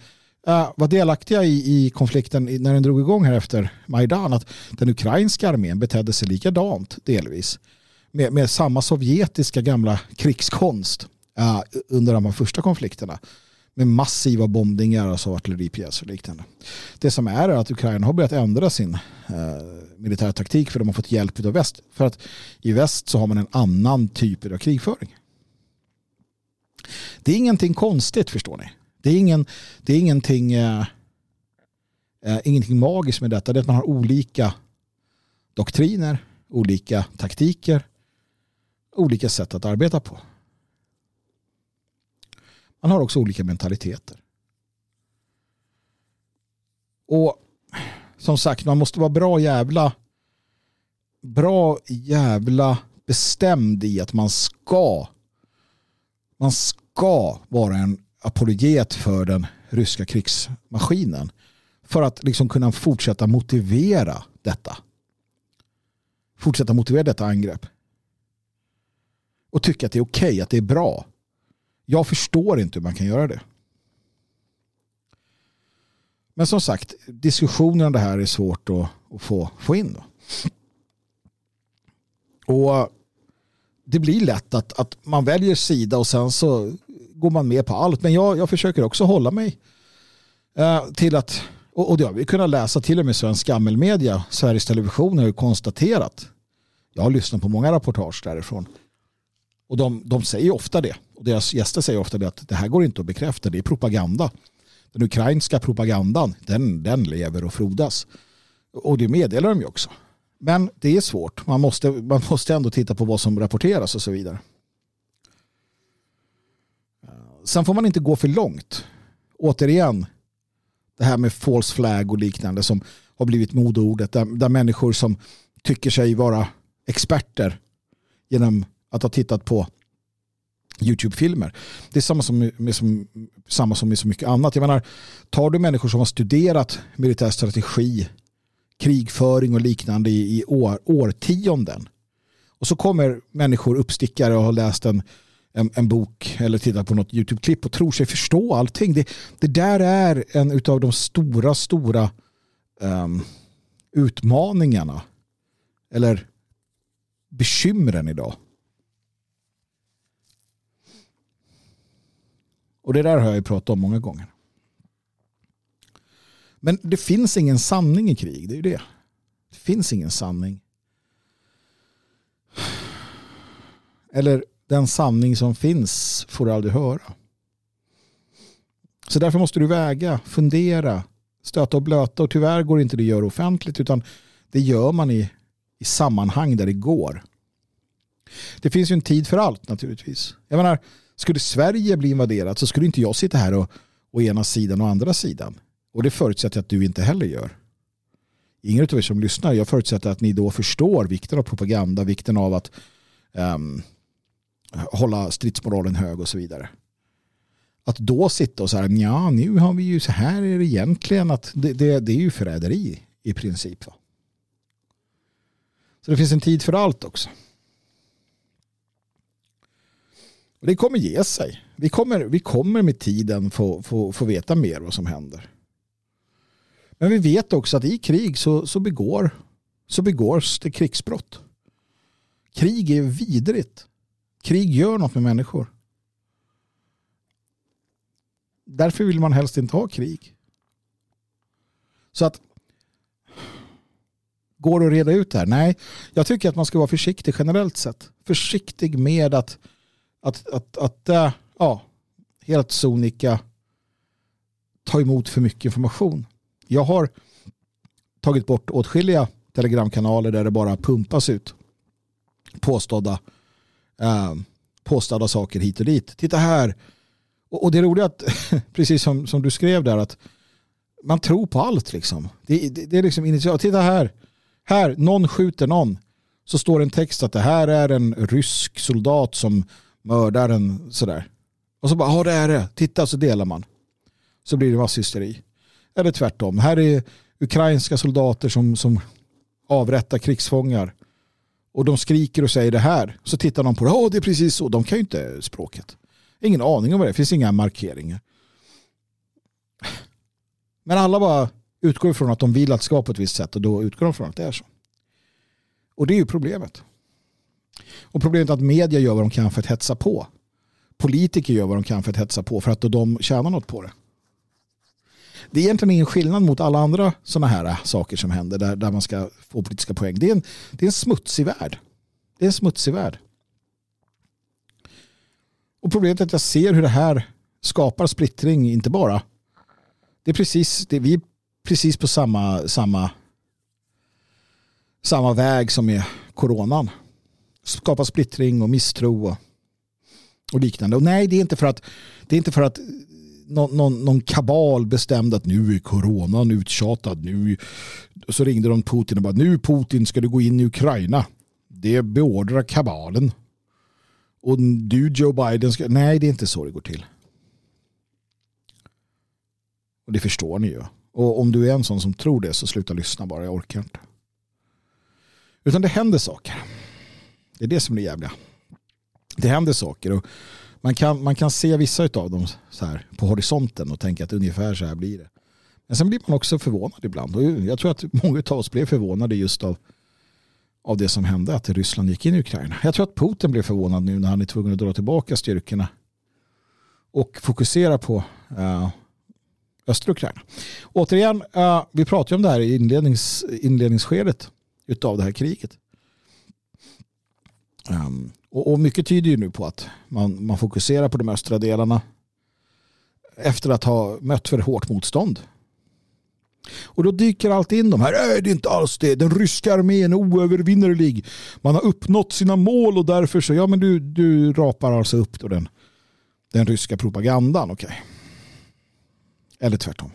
Eh, var delaktiga i, i konflikten när den drog igång här efter Majdan att den ukrainska armén betedde sig likadant delvis med, med samma sovjetiska gamla krigskonst uh, under de här första konflikterna med massiva bombningar, alltså artilleripjäser och liknande. Det som är, är att Ukraina har börjat ändra sin eh, uh, militära taktik för de har fått hjälp av väst. För att i väst så har man en annan typ av krigföring. Det är ingenting konstigt förstår ni. Det är, ingen, det är ingenting, eh, eh, ingenting magiskt med detta. Det är att man har olika doktriner, olika taktiker, olika sätt att arbeta på. Man har också olika mentaliteter. Och som sagt, man måste vara bra jävla bra jävla bestämd i att man ska man ska vara en apologet för den ryska krigsmaskinen för att liksom kunna fortsätta motivera detta. Fortsätta motivera detta angrepp. Och tycka att det är okej, okay, att det är bra. Jag förstår inte hur man kan göra det. Men som sagt, diskussionen om det här är svårt att, att få, få in. Då. Och det blir lätt att, att man väljer sida och sen så går man med på allt. Men jag, jag försöker också hålla mig eh, till att, och, och det har vi kunnat läsa till och med svensk gammelmedia, Sveriges Television har ju konstaterat, jag har lyssnat på många rapportage därifrån, och de, de säger ofta det, och deras gäster säger ofta det att det här går inte att bekräfta, det är propaganda. Den ukrainska propagandan, den, den lever och frodas. Och det meddelar de ju också. Men det är svårt. Man måste, man måste ändå titta på vad som rapporteras och så vidare. Sen får man inte gå för långt. Återigen, det här med false flag och liknande som har blivit modordet. Där, där människor som tycker sig vara experter genom att ha tittat på YouTube-filmer. Det är samma som, med, som, samma som med så mycket annat. Jag menar, tar du människor som har studerat militär strategi krigföring och liknande i, i år, årtionden. Och så kommer människor uppstickare och har läst en, en, en bok eller tittar på något YouTube-klipp och tror sig förstå allting. Det, det där är en av de stora, stora um, utmaningarna eller bekymren idag. Och det där har jag ju pratat om många gånger. Men det finns ingen sanning i krig. Det är ju det. Det finns ingen sanning. Eller den sanning som finns får du aldrig höra. Så därför måste du väga, fundera, stöta och blöta. Och tyvärr går inte det att göra offentligt utan det gör man i, i sammanhang där det går. Det finns ju en tid för allt naturligtvis. Jag menar, skulle Sverige bli invaderat så skulle inte jag sitta här och å ena sidan och andra sidan. Och det förutsätter jag att du inte heller gör. Ingen av er som lyssnar, jag förutsätter att ni då förstår vikten av propaganda, vikten av att um, hålla stridsmoralen hög och så vidare. Att då sitta och säga, ja nu har vi ju så här är det egentligen att det, det, det är ju förräderi i princip. Va? Så det finns en tid för allt också. Och det kommer ge sig. Vi kommer, vi kommer med tiden få, få, få veta mer vad som händer. Men vi vet också att i krig så, så, begår, så begås det krigsbrott. Krig är vidrigt. Krig gör något med människor. Därför vill man helst inte ha krig. Så att Går det att reda ut det här? Nej, jag tycker att man ska vara försiktig generellt sett. Försiktig med att, att, att, att, äh, ja, helt sonika ta emot för mycket information. Jag har tagit bort åtskilliga telegramkanaler där det bara pumpas ut påstådda, eh, påstådda saker hit och dit. Titta här. Och, och det är roligt att, [laughs] precis som, som du skrev där, att man tror på allt liksom. Det, det, det är liksom initialt. Titta här. Här, någon skjuter någon. så står det en text att det här är en rysk soldat som mördar en sådär. Och så bara, ja det är det, titta så delar man. Så blir det masshysteri. Eller tvärtom, här är ukrainska soldater som, som avrättar krigsfångar. Och de skriker och säger det här. Så tittar de på det, ja det är precis så, de kan ju inte språket. Ingen aning om vad det är, det finns inga markeringar. Men alla bara utgår ifrån att de vill att det ska vara på ett visst sätt och då utgår de från att det är så. Och det är ju problemet. Och problemet är att media gör vad de kan för att hetsa på. Politiker gör vad de kan för att hetsa på för att de tjänar något på det. Det är egentligen ingen skillnad mot alla andra sådana här äh, saker som händer där, där man ska få politiska poäng. Det är, en, det är en smutsig värld. Det är en smutsig värld. Och problemet är att jag ser hur det här skapar splittring, inte bara. Det är precis, det, vi är precis på samma, samma, samma väg som med coronan. Skapa splittring och misstro och, och liknande. Och nej, det är inte för att, det är inte för att någon, någon, någon kabal bestämde att nu är coronan uttjatad. Nu, så ringde de Putin och bara nu Putin ska du gå in i Ukraina. Det beordrar kabalen. Och du Joe Biden ska... Nej, det är inte så det går till. Och det förstår ni ju. Och om du är en sån som tror det så sluta lyssna bara, jag orkar inte. Utan det händer saker. Det är det som är det jävliga. Det händer saker och man kan, man kan se vissa av dem så här på horisonten och tänka att ungefär så här blir det. Men sen blir man också förvånad ibland. Och jag tror att många av oss blev förvånade just av, av det som hände, att Ryssland gick in i Ukraina. Jag tror att Putin blev förvånad nu när han är tvungen att dra tillbaka styrkorna och fokusera på uh, östra Ukraina. Återigen, uh, vi pratade om det här i inlednings, inledningsskedet av det här kriget. Um, och, och, mycket tyder ju nu på att man, man fokuserar på de östra delarna efter att ha mött för hårt motstånd. Och då dyker allt in de här, äh, det är inte alls det, den ryska armén är oövervinnerlig. Man har uppnått sina mål och därför så, ja men du, du rapar alltså upp då den, den ryska propagandan, okej. Okay. Eller tvärtom.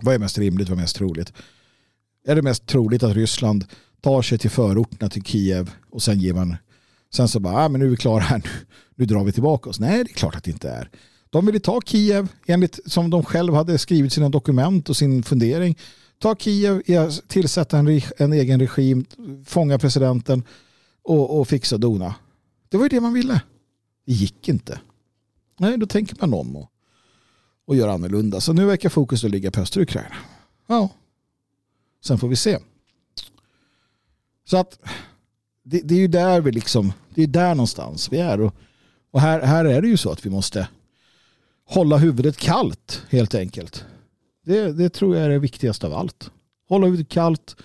Vad är mest rimligt, vad är mest troligt? Är det mest troligt att Ryssland tar sig till förorterna till Kiev och sen ger man sen så bara, ah, men nu är vi klara här, nu, nu drar vi tillbaka oss. Nej, det är klart att det inte är. De ville ta Kiev enligt som de själv hade skrivit sina dokument och sin fundering. Ta Kiev, tillsätta en, en egen regim, fånga presidenten och, och fixa dona. Det var ju det man ville. Det gick inte. Nej, då tänker man om och, och gör annorlunda. Så nu verkar fokus att ligga på östra Ukraina. Ja, sen får vi se. Så att det, det, är ju där vi liksom, det är där någonstans vi är. Och, och här, här är det ju så att vi måste hålla huvudet kallt helt enkelt. Det, det tror jag är det viktigaste av allt. Hålla huvudet kallt,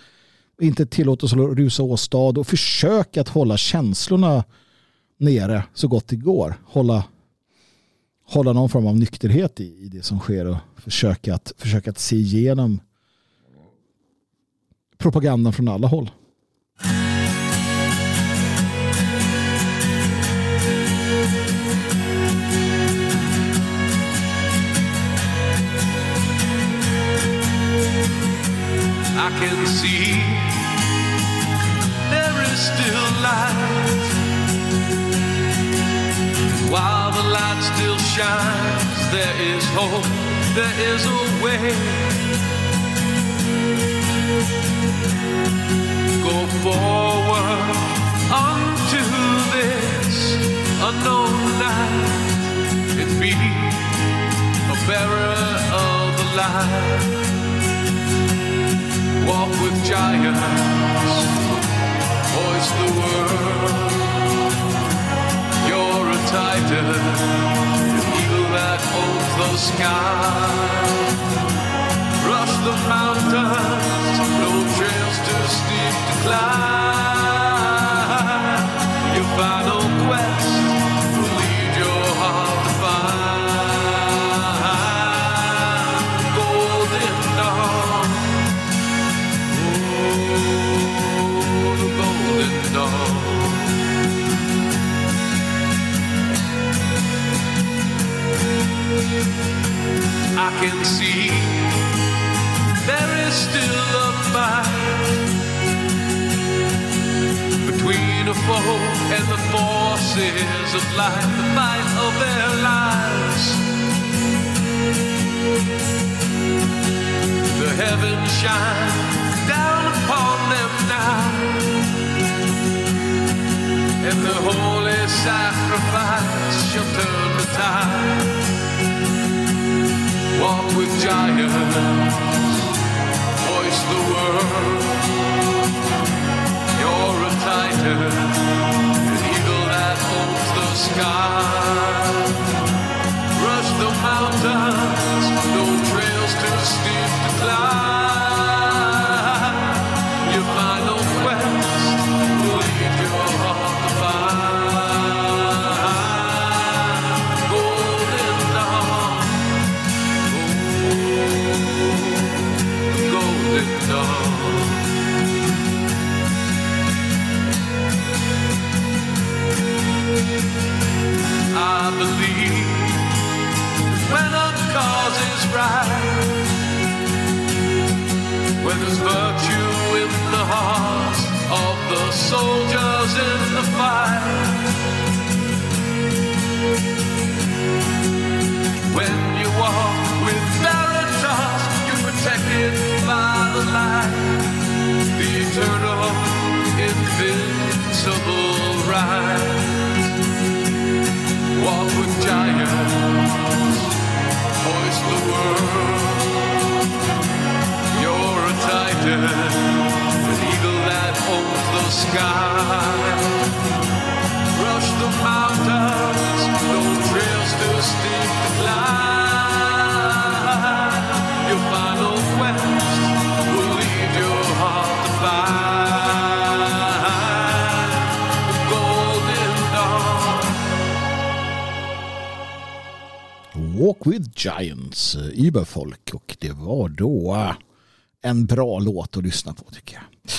inte tillåta oss att rusa åstad och försöka att hålla känslorna nere så gott det går. Hålla, hålla någon form av nykterhet i, i det som sker och försöka att, försöka att se igenom propagandan från alla håll. I can see there is still light. While the light still shines, there is hope, there is a way. Go forward unto this unknown night and be a bearer of the light walk with giants, hoist the world. You're a titan, eagle that owns the sky. Rush the mountains, no trails too steep to climb. Your final can see there is still a fight between a foe and the forces of life, the fight of their lives. The heavens shine down upon them now and the holy sacrifice shall turn the tide. Walk with giants, voice the word. You're a titan, an eagle that owns the sky. Walk with giants, the world. You're a titan, an eagle that owns the sky. Rush the mountains, no trails Walk with Giants, Uberfolk Überfolk och det var då eh, en bra låt att lyssna på tycker jag.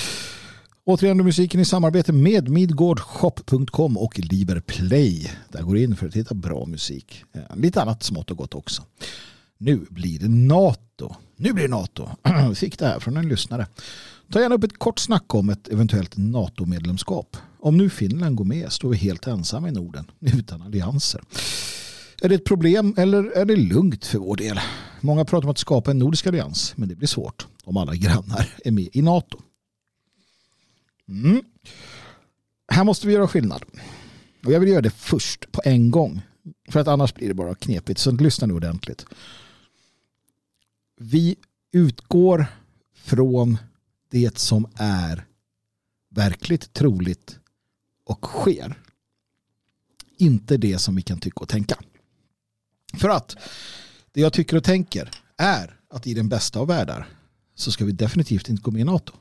Återigen då musiken i samarbete med midgårdshop.com och Liberplay. Där går du in för att hitta bra musik. Eh, lite annat smått och gott också. Nu blir det NATO. Nu blir det NATO. [clears throat] Vi fick det här från en lyssnare. Ta gärna upp ett kort snack om ett eventuellt NATO-medlemskap. Om nu Finland går med står vi helt ensamma i Norden [laughs] utan allianser. Är det ett problem eller är det lugnt för vår del? Många pratar om att skapa en nordisk allians, men det blir svårt om alla grannar är med i NATO. Mm. Här måste vi göra skillnad. Och jag vill göra det först på en gång. För att annars blir det bara knepigt. Så lyssna nu ordentligt. Vi utgår från det som är verkligt troligt och sker. Inte det som vi kan tycka och tänka. För att det jag tycker och tänker är att i den bästa av världar så ska vi definitivt inte gå med i NATO.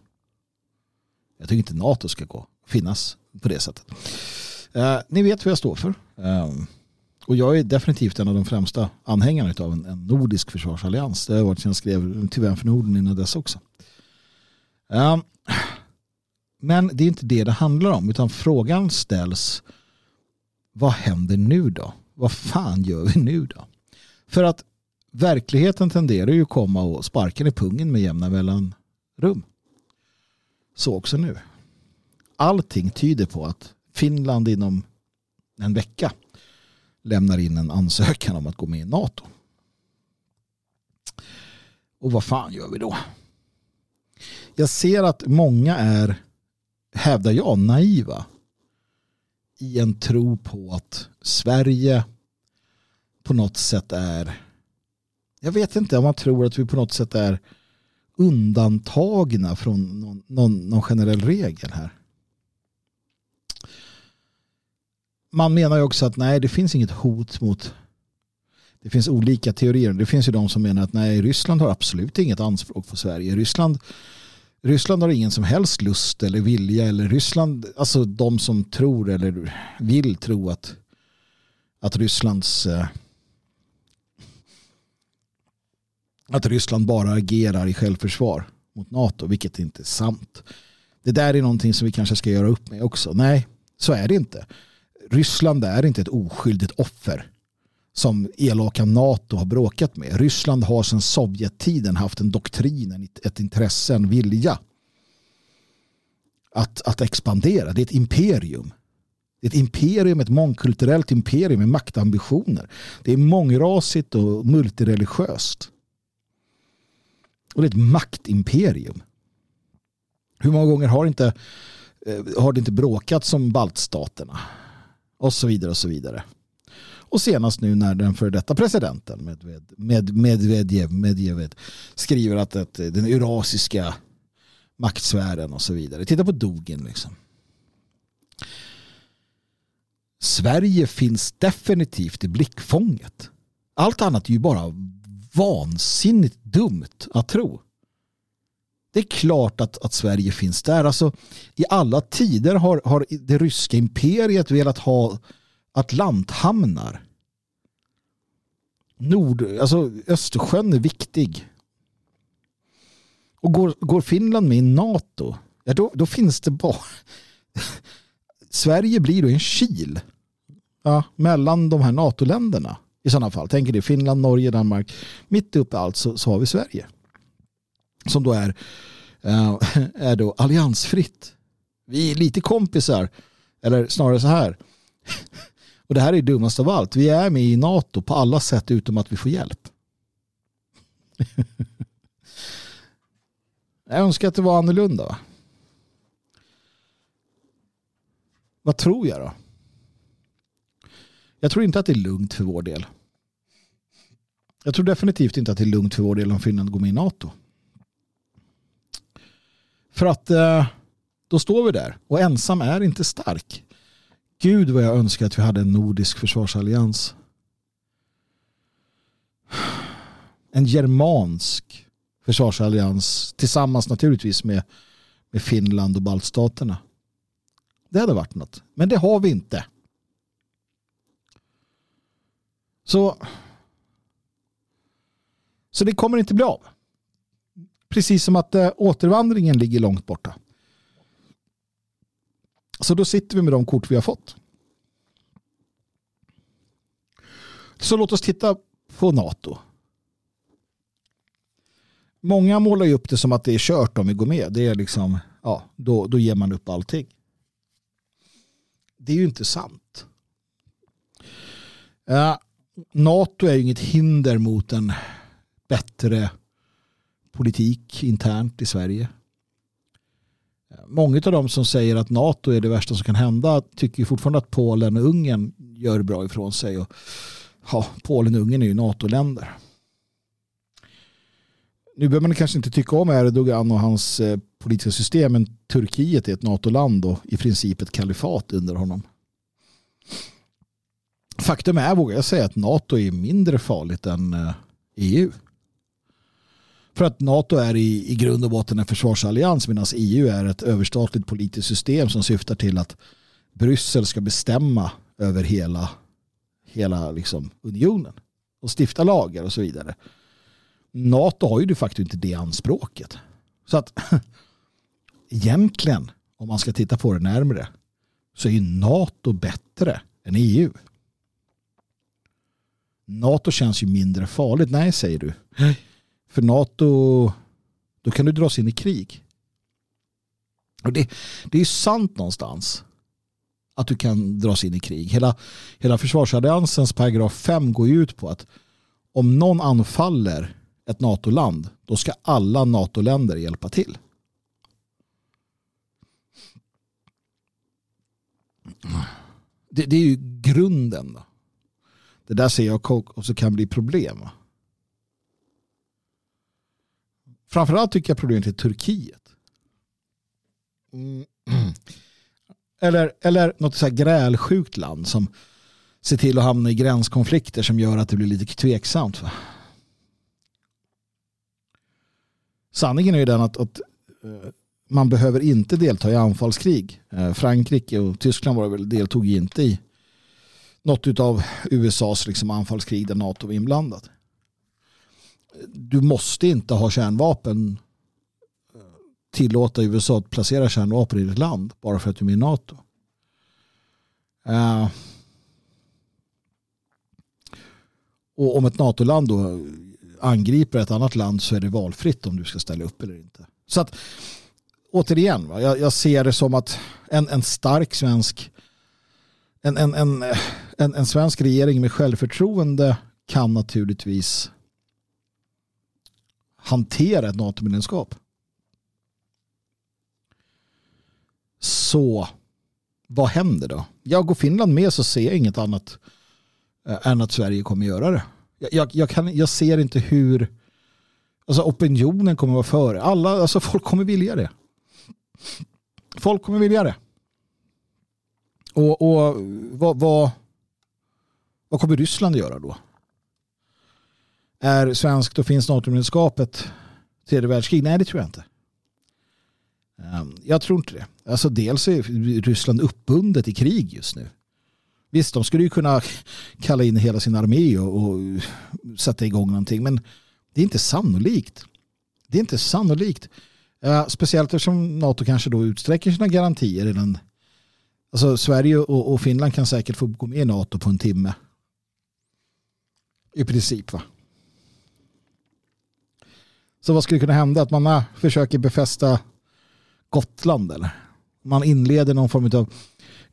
Jag tycker inte NATO ska gå, finnas på det sättet. Eh, ni vet vad jag står för. Eh, och jag är definitivt en av de främsta anhängarna av en, en nordisk försvarsallians. Det har jag varit sedan jag skrev till vän för Norden innan dess också. Eh, men det är inte det det handlar om utan frågan ställs vad händer nu då? Vad fan gör vi nu då? För att verkligheten tenderar ju att komma och sparken i pungen med jämna mellanrum. Så också nu. Allting tyder på att Finland inom en vecka lämnar in en ansökan om att gå med i NATO. Och vad fan gör vi då? Jag ser att många är, hävdar jag, naiva i en tro på att Sverige på något sätt är jag vet inte om man tror att vi på något sätt är undantagna från någon, någon, någon generell regel här. Man menar ju också att nej, det finns inget hot mot det finns olika teorier. Det finns ju de som menar att nej, Ryssland har absolut inget anspråk på Sverige. Ryssland, Ryssland har ingen som helst lust eller vilja eller Ryssland, alltså de som tror eller vill tro att, att Rysslands eh, att Ryssland bara agerar i självförsvar mot NATO, vilket inte är sant. Det där är någonting som vi kanske ska göra upp med också. Nej, så är det inte. Ryssland är inte ett oskyldigt offer som elaka NATO har bråkat med. Ryssland har sedan Sovjettiden haft en doktrin, ett intresse, en vilja att, att expandera. Det är ett imperium. Det är ett imperium, ett mångkulturellt imperium med maktambitioner. Det är mångrasigt och multireligiöst. Och det är ett maktimperium. Hur många gånger har, inte, eh, har det inte bråkat som baltstaterna? Och så vidare och så vidare. Och senast nu när den före detta presidenten Medved, med, Medvedev, Medvedev skriver att, att den eurasiska maktsfären och så vidare. Titta på dogen liksom. Sverige finns definitivt i blickfånget. Allt annat är ju bara vansinnigt dumt att tro. Det är klart att, att Sverige finns där. Alltså, I alla tider har, har det ryska imperiet velat ha Atlanthamnar. Nord, alltså Östersjön är viktig. Och går, går Finland med i NATO, ja då, då finns det bara... [laughs] Sverige blir då en kil ja, mellan de här NATO-länderna i sådana fall. Tänker det Finland, Norge, Danmark. Mitt uppe allt så, så har vi Sverige. Som då är, äh, [laughs] är då alliansfritt. Vi är lite kompisar. Eller snarare så här. [laughs] Och det här är dummast av allt. Vi är med i NATO på alla sätt utom att vi får hjälp. [laughs] Jag önskar att det var annorlunda. Va? Vad tror jag då? Jag tror inte att det är lugnt för vår del. Jag tror definitivt inte att det är lugnt för vår del om Finland går med i NATO. För att eh, då står vi där och ensam är inte stark. Gud vad jag önskar att vi hade en nordisk försvarsallians. En germansk försvarsallians tillsammans naturligtvis med, med Finland och baltstaterna. Det hade varit något. Men det har vi inte. Så, så det kommer inte bli av. Precis som att eh, återvandringen ligger långt borta. Så då sitter vi med de kort vi har fått. Så låt oss titta på NATO. Många målar ju upp det som att det är kört om vi går med. Det är liksom, ja, då, då ger man upp allting. Det är ju inte sant. Uh, NATO är ju inget hinder mot en bättre politik internt i Sverige. Många av de som säger att NATO är det värsta som kan hända tycker fortfarande att Polen och Ungern gör bra ifrån sig. Och, ja, Polen och Ungern är ju NATO-länder. Nu behöver man kanske inte tycka om Erdogan och hans eh, politiska system men Turkiet är ett NATO-land och i princip ett kalifat under honom. Faktum är, vågar jag säga, att NATO är mindre farligt än eh, EU. För att NATO är i, i grund och botten en försvarsallians medan EU är ett överstatligt politiskt system som syftar till att Bryssel ska bestämma över hela, hela liksom unionen och stifta lagar och så vidare. NATO har ju de facto inte det anspråket. Så att [laughs] egentligen, om man ska titta på det närmre, så är ju NATO bättre än EU. NATO känns ju mindre farligt. Nej, säger du. För NATO, då kan du dras in i krig. Och det, det är sant någonstans att du kan dras in i krig. Hela, hela försvarsalliansens paragraf 5 går ju ut på att om någon anfaller ett NATO-land då ska alla NATO-länder hjälpa till. Det, det är ju grunden. Då. Det där ser jag också kan bli problem. Framförallt tycker jag problemet är Turkiet. Mm. Eller, eller något så här grälsjukt land som ser till att hamna i gränskonflikter som gör att det blir lite tveksamt. Va? Sanningen är ju den att, att eh, man behöver inte delta i anfallskrig. Eh, Frankrike och Tyskland var väl, deltog inte i något av USAs liksom anfallskrig där NATO var inblandat. Du måste inte ha kärnvapen tillåta USA att placera kärnvapen i ditt land bara för att du är med i NATO. Uh, och om ett NATO-land då angriper ett annat land så är det valfritt om du ska ställa upp eller inte. Så att återigen, va, jag, jag ser det som att en, en stark svensk en, en, en, en, en svensk regering med självförtroende kan naturligtvis hantera ett NATO-medlemskap. Så vad händer då? Jag går Finland med så ser jag inget annat eh, än att Sverige kommer göra det. Jag, jag, jag, kan, jag ser inte hur alltså opinionen kommer vara för. Alla, alltså folk kommer vilja det. Folk kommer vilja det. Och, och vad, vad, vad kommer Ryssland göra då? Är svenskt och finskt NATO-medlemskapet tredje världskrig? Nej, det tror jag inte. Ehm, jag tror inte det. Alltså dels är Ryssland uppbundet i krig just nu. Visst, de skulle ju kunna kalla in hela sin armé och, och sätta igång någonting, men det är inte sannolikt. Det är inte sannolikt. Uh, speciellt eftersom NATO kanske då utsträcker sina garantier redan. Alltså Sverige och, och, Finland kan säkert få gå med i NATO på en timme. I princip va. Så vad skulle kunna hända? Att man ah, försöker befästa Gotland eller? Man inleder någon form av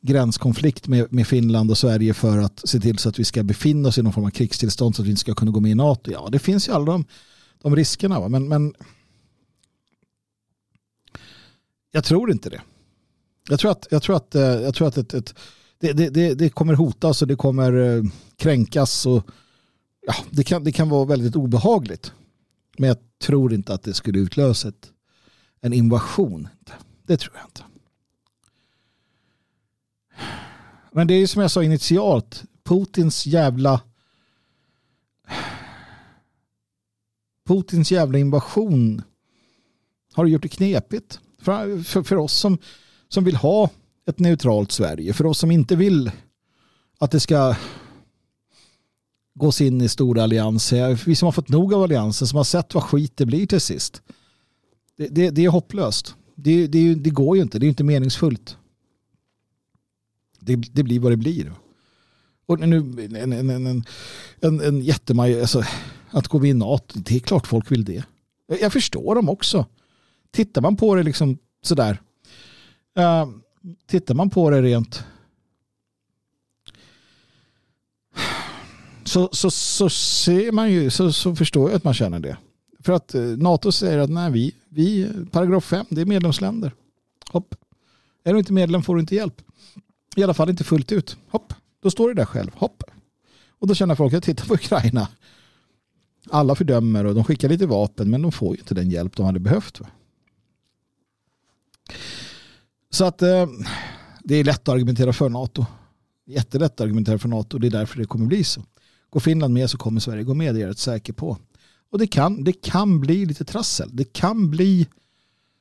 gränskonflikt med, med Finland och Sverige för att se till så att vi ska befinna oss i någon form av krigstillstånd så att vi inte ska kunna gå med i NATO. Ja, det finns ju alla de, de riskerna. Va? Men, men jag tror inte det. Jag tror att, jag tror att, eh, jag tror att ett, ett, det, det, det, kommer hotas och det kommer eh, kränkas. Och, ja, det, kan, det kan vara väldigt obehagligt. Men jag tror inte att det skulle utlösa ett, en invasion. Det tror jag inte. Men det är ju som jag sa initialt. Putins jävla Putins jävla invasion har gjort det knepigt. För, för, för, oss som, som vill ha ett neutralt Sverige. För oss som inte vill att det ska gås in i stora allianser. Vi som har fått nog av alliansen, som har sett vad skit det blir till sist. Det, det, det är hopplöst. Det, det, det, går ju inte, det är inte meningsfullt. Det, det blir vad det blir. Och nu, en, en, en, en, en jättemaj, alltså, att gå med i NATO, det är klart folk vill det. Jag förstår dem också. Tittar man på det liksom sådär. Uh, tittar man på det rent så, så, så ser man ju, så, så förstår jag att man känner det. För att eh, NATO säger att nej, vi, vi paragraf 5, det är medlemsländer. Hopp. Är du inte medlem får du inte hjälp. I alla fall inte fullt ut. Hopp. Då står det där själv. Hopp. Och då känner folk att titta på Ukraina. Alla fördömer och de skickar lite vapen men de får ju inte den hjälp de hade behövt. Så att eh, det är lätt att argumentera för NATO. Jättelätt att argumentera för NATO. Det är därför det kommer bli så. Går Finland med så kommer Sverige gå med. Det är jag rätt säker på. Och det kan, det kan bli lite trassel. Det kan bli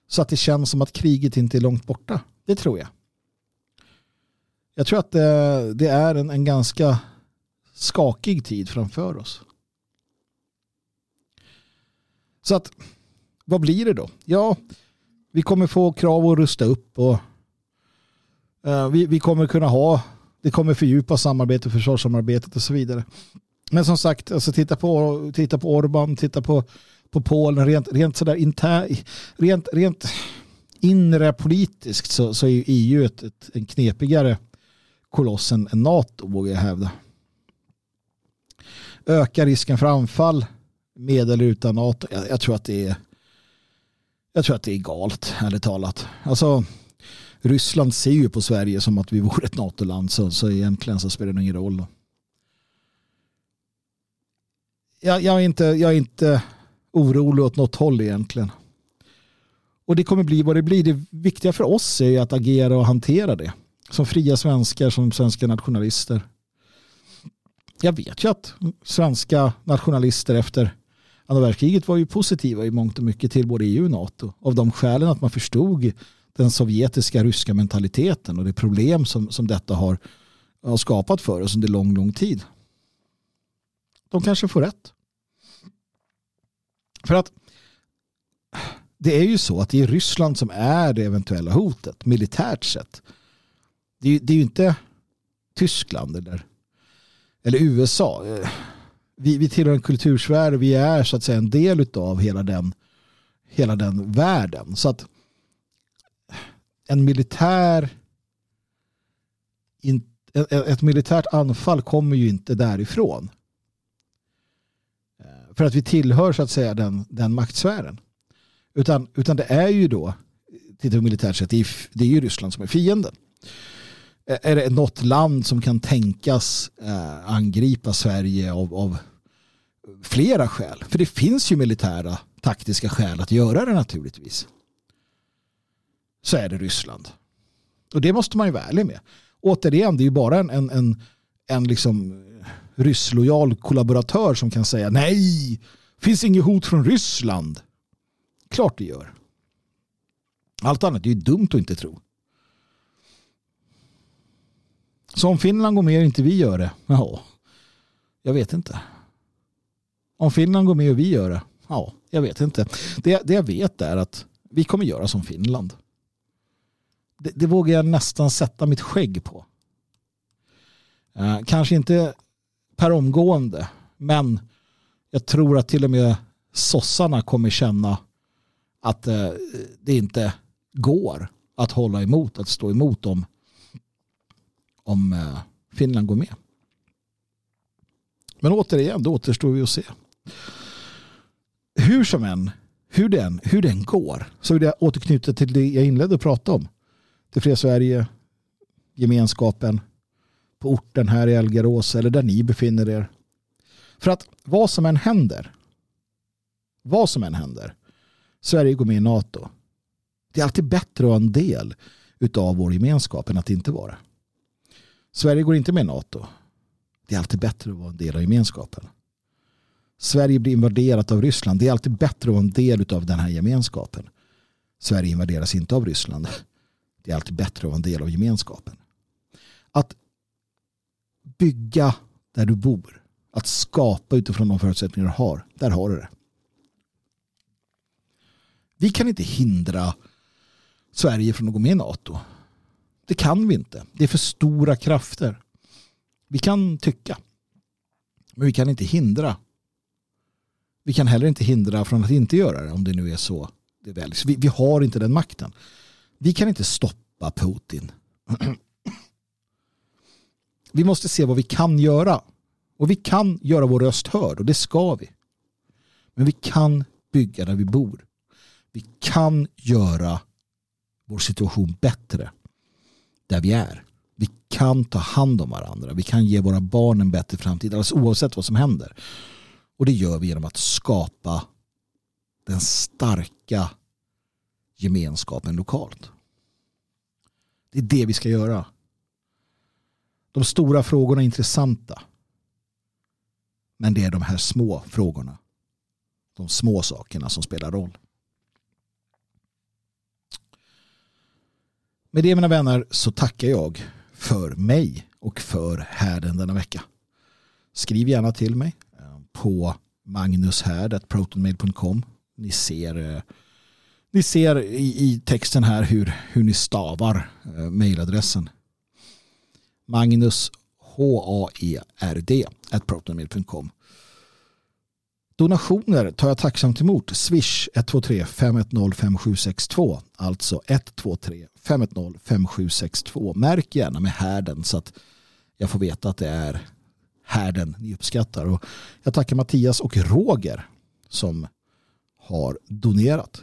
så att det känns som att kriget inte är långt borta. Det tror jag. Jag tror att det, det är en, en ganska skakig tid framför oss. Så att, vad blir det då? Ja, vi kommer få krav att rusta upp och uh, vi, vi kommer kunna ha, det kommer fördjupa samarbetet, försvarssamarbetet och så vidare. Men som sagt, alltså titta, på, titta på Orban, titta på, på Polen, rent, rent, sådär inter, rent, rent inre politiskt så, så är EU ett, ett, en knepigare koloss än, NATO vågar jag hävda. Öka risken för anfall med eller utan NATO? Jag, jag, tror att det är jag tror att det är galt, ärligt talat. Alltså, Ryssland ser ju på Sverige som att vi vore ett NATO-land så, så egentligen så spelar det ingen roll. Då jag, jag, är inte, jag är inte orolig åt något håll egentligen. Och det kommer bli vad det blir. Det viktiga för oss är att agera och hantera det. Som fria svenskar, som svenska nationalister. Jag vet ju att svenska nationalister efter andra världskriget var ju positiva i mångt och mycket till både EU och NATO. Av de skälen att man förstod den sovjetiska ryska mentaliteten och det problem som, som detta har, har skapat för oss under lång, lång tid. De kanske får rätt. För att det är ju så att det är Ryssland som är det eventuella hotet militärt sett. Det är, det är ju inte Tyskland eller, eller USA. Vi, vi tillhör en kultursfär och vi är så att säga en del av hela den, hela den världen. Så att en militär ett, e- ett militärt anfall kommer ju inte därifrån. Eh, för att vi tillhör så att säga den, den maktsfären. Utan, utan det är ju då, tittar vi militärt sett, det är, det är ju Ryssland som är fienden. Eh, är det något land som kan tänkas eh, angripa Sverige av, av flera skäl? För det finns ju militära taktiska skäl att göra det naturligtvis. Så är det Ryssland. Och det måste man ju vara ärlig med. Återigen, det är ju bara en, en, en, en liksom eh, rysslojal kollaboratör som kan säga nej, finns inget hot från Ryssland. Klart det gör. Allt annat är ju dumt att inte tro. Så om Finland går med och inte vi gör det, [laughs] ja, jag vet inte. Om Finland går med och vi gör det, ja, jag vet inte. Det, det jag vet är att vi kommer göra som Finland. Det, det vågar jag nästan sätta mitt skägg på. Eh, kanske inte per omgående, men jag tror att till och med sossarna kommer känna att eh, det inte går att hålla emot, att stå emot om, om eh, Finland går med. Men återigen, det återstår vi att se. Hur som än, hur den, hur den går, så vill jag återknyta till det jag inledde att prata om. Till Fria Sverige, gemenskapen, på orten här i Elgarås eller där ni befinner er. För att vad som än händer, vad som än händer, Sverige går med i NATO. Det är alltid bättre att vara en del av vår gemenskap än att inte vara. Sverige går inte med i NATO. Det är alltid bättre att vara en del av gemenskapen. Sverige blir invaderat av Ryssland. Det är alltid bättre att vara en del av den här gemenskapen. Sverige invaderas inte av Ryssland. Det är alltid bättre att vara en del av gemenskapen. Att bygga där du bor. Att skapa utifrån de förutsättningar du har. Där har du det. Vi kan inte hindra Sverige från att gå med i NATO. Det kan vi inte. Det är för stora krafter. Vi kan tycka. Men vi kan inte hindra. Vi kan heller inte hindra från att inte göra det om det nu är så det väljs. Vi, vi har inte den makten. Vi kan inte stoppa Putin. [clears throat] Vi måste se vad vi kan göra. Och vi kan göra vår röst hörd och det ska vi. Men vi kan bygga där vi bor. Vi kan göra vår situation bättre där vi är. Vi kan ta hand om varandra. Vi kan ge våra barn en bättre framtid. Alltså oavsett vad som händer. Och det gör vi genom att skapa den starka gemenskapen lokalt. Det är det vi ska göra. De stora frågorna är intressanta. Men det är de här små frågorna. De små sakerna som spelar roll. Med det mina vänner så tackar jag för mig och för härden denna vecka. Skriv gärna till mig eh, på magnushärd.protonmail.com Ni ser, eh, ni ser i, i texten här hur, hur ni stavar eh, mejladressen. Magnus H-A-E-R-D at protonmail.com Donationer tar jag tacksamt emot. Swish 123 510 5762. Alltså 123 510 5762. Märk gärna med härden så att jag får veta att det är härden ni uppskattar. Och jag tackar Mattias och Roger som har donerat.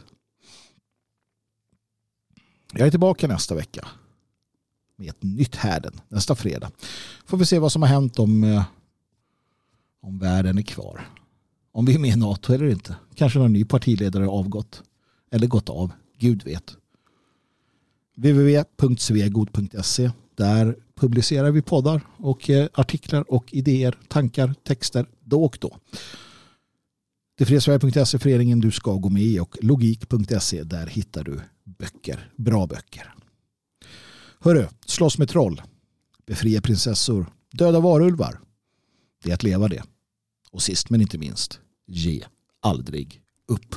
Jag är tillbaka nästa vecka med ett nytt härden nästa fredag. Får vi se vad som har hänt om, eh, om världen är kvar. Om vi är med i NATO eller inte. Kanske någon ny partiledare har avgått. Eller gått av. Gud vet. www.svegot.se Där publicerar vi poddar och eh, artiklar och idéer, tankar, texter då och då. Detfriasverige.se föreningen du ska gå med i och logik.se där hittar du böcker, bra böcker. Hörru, slåss med troll, befria prinsessor, döda varulvar. Det är att leva det. Och sist men inte minst, ge aldrig upp.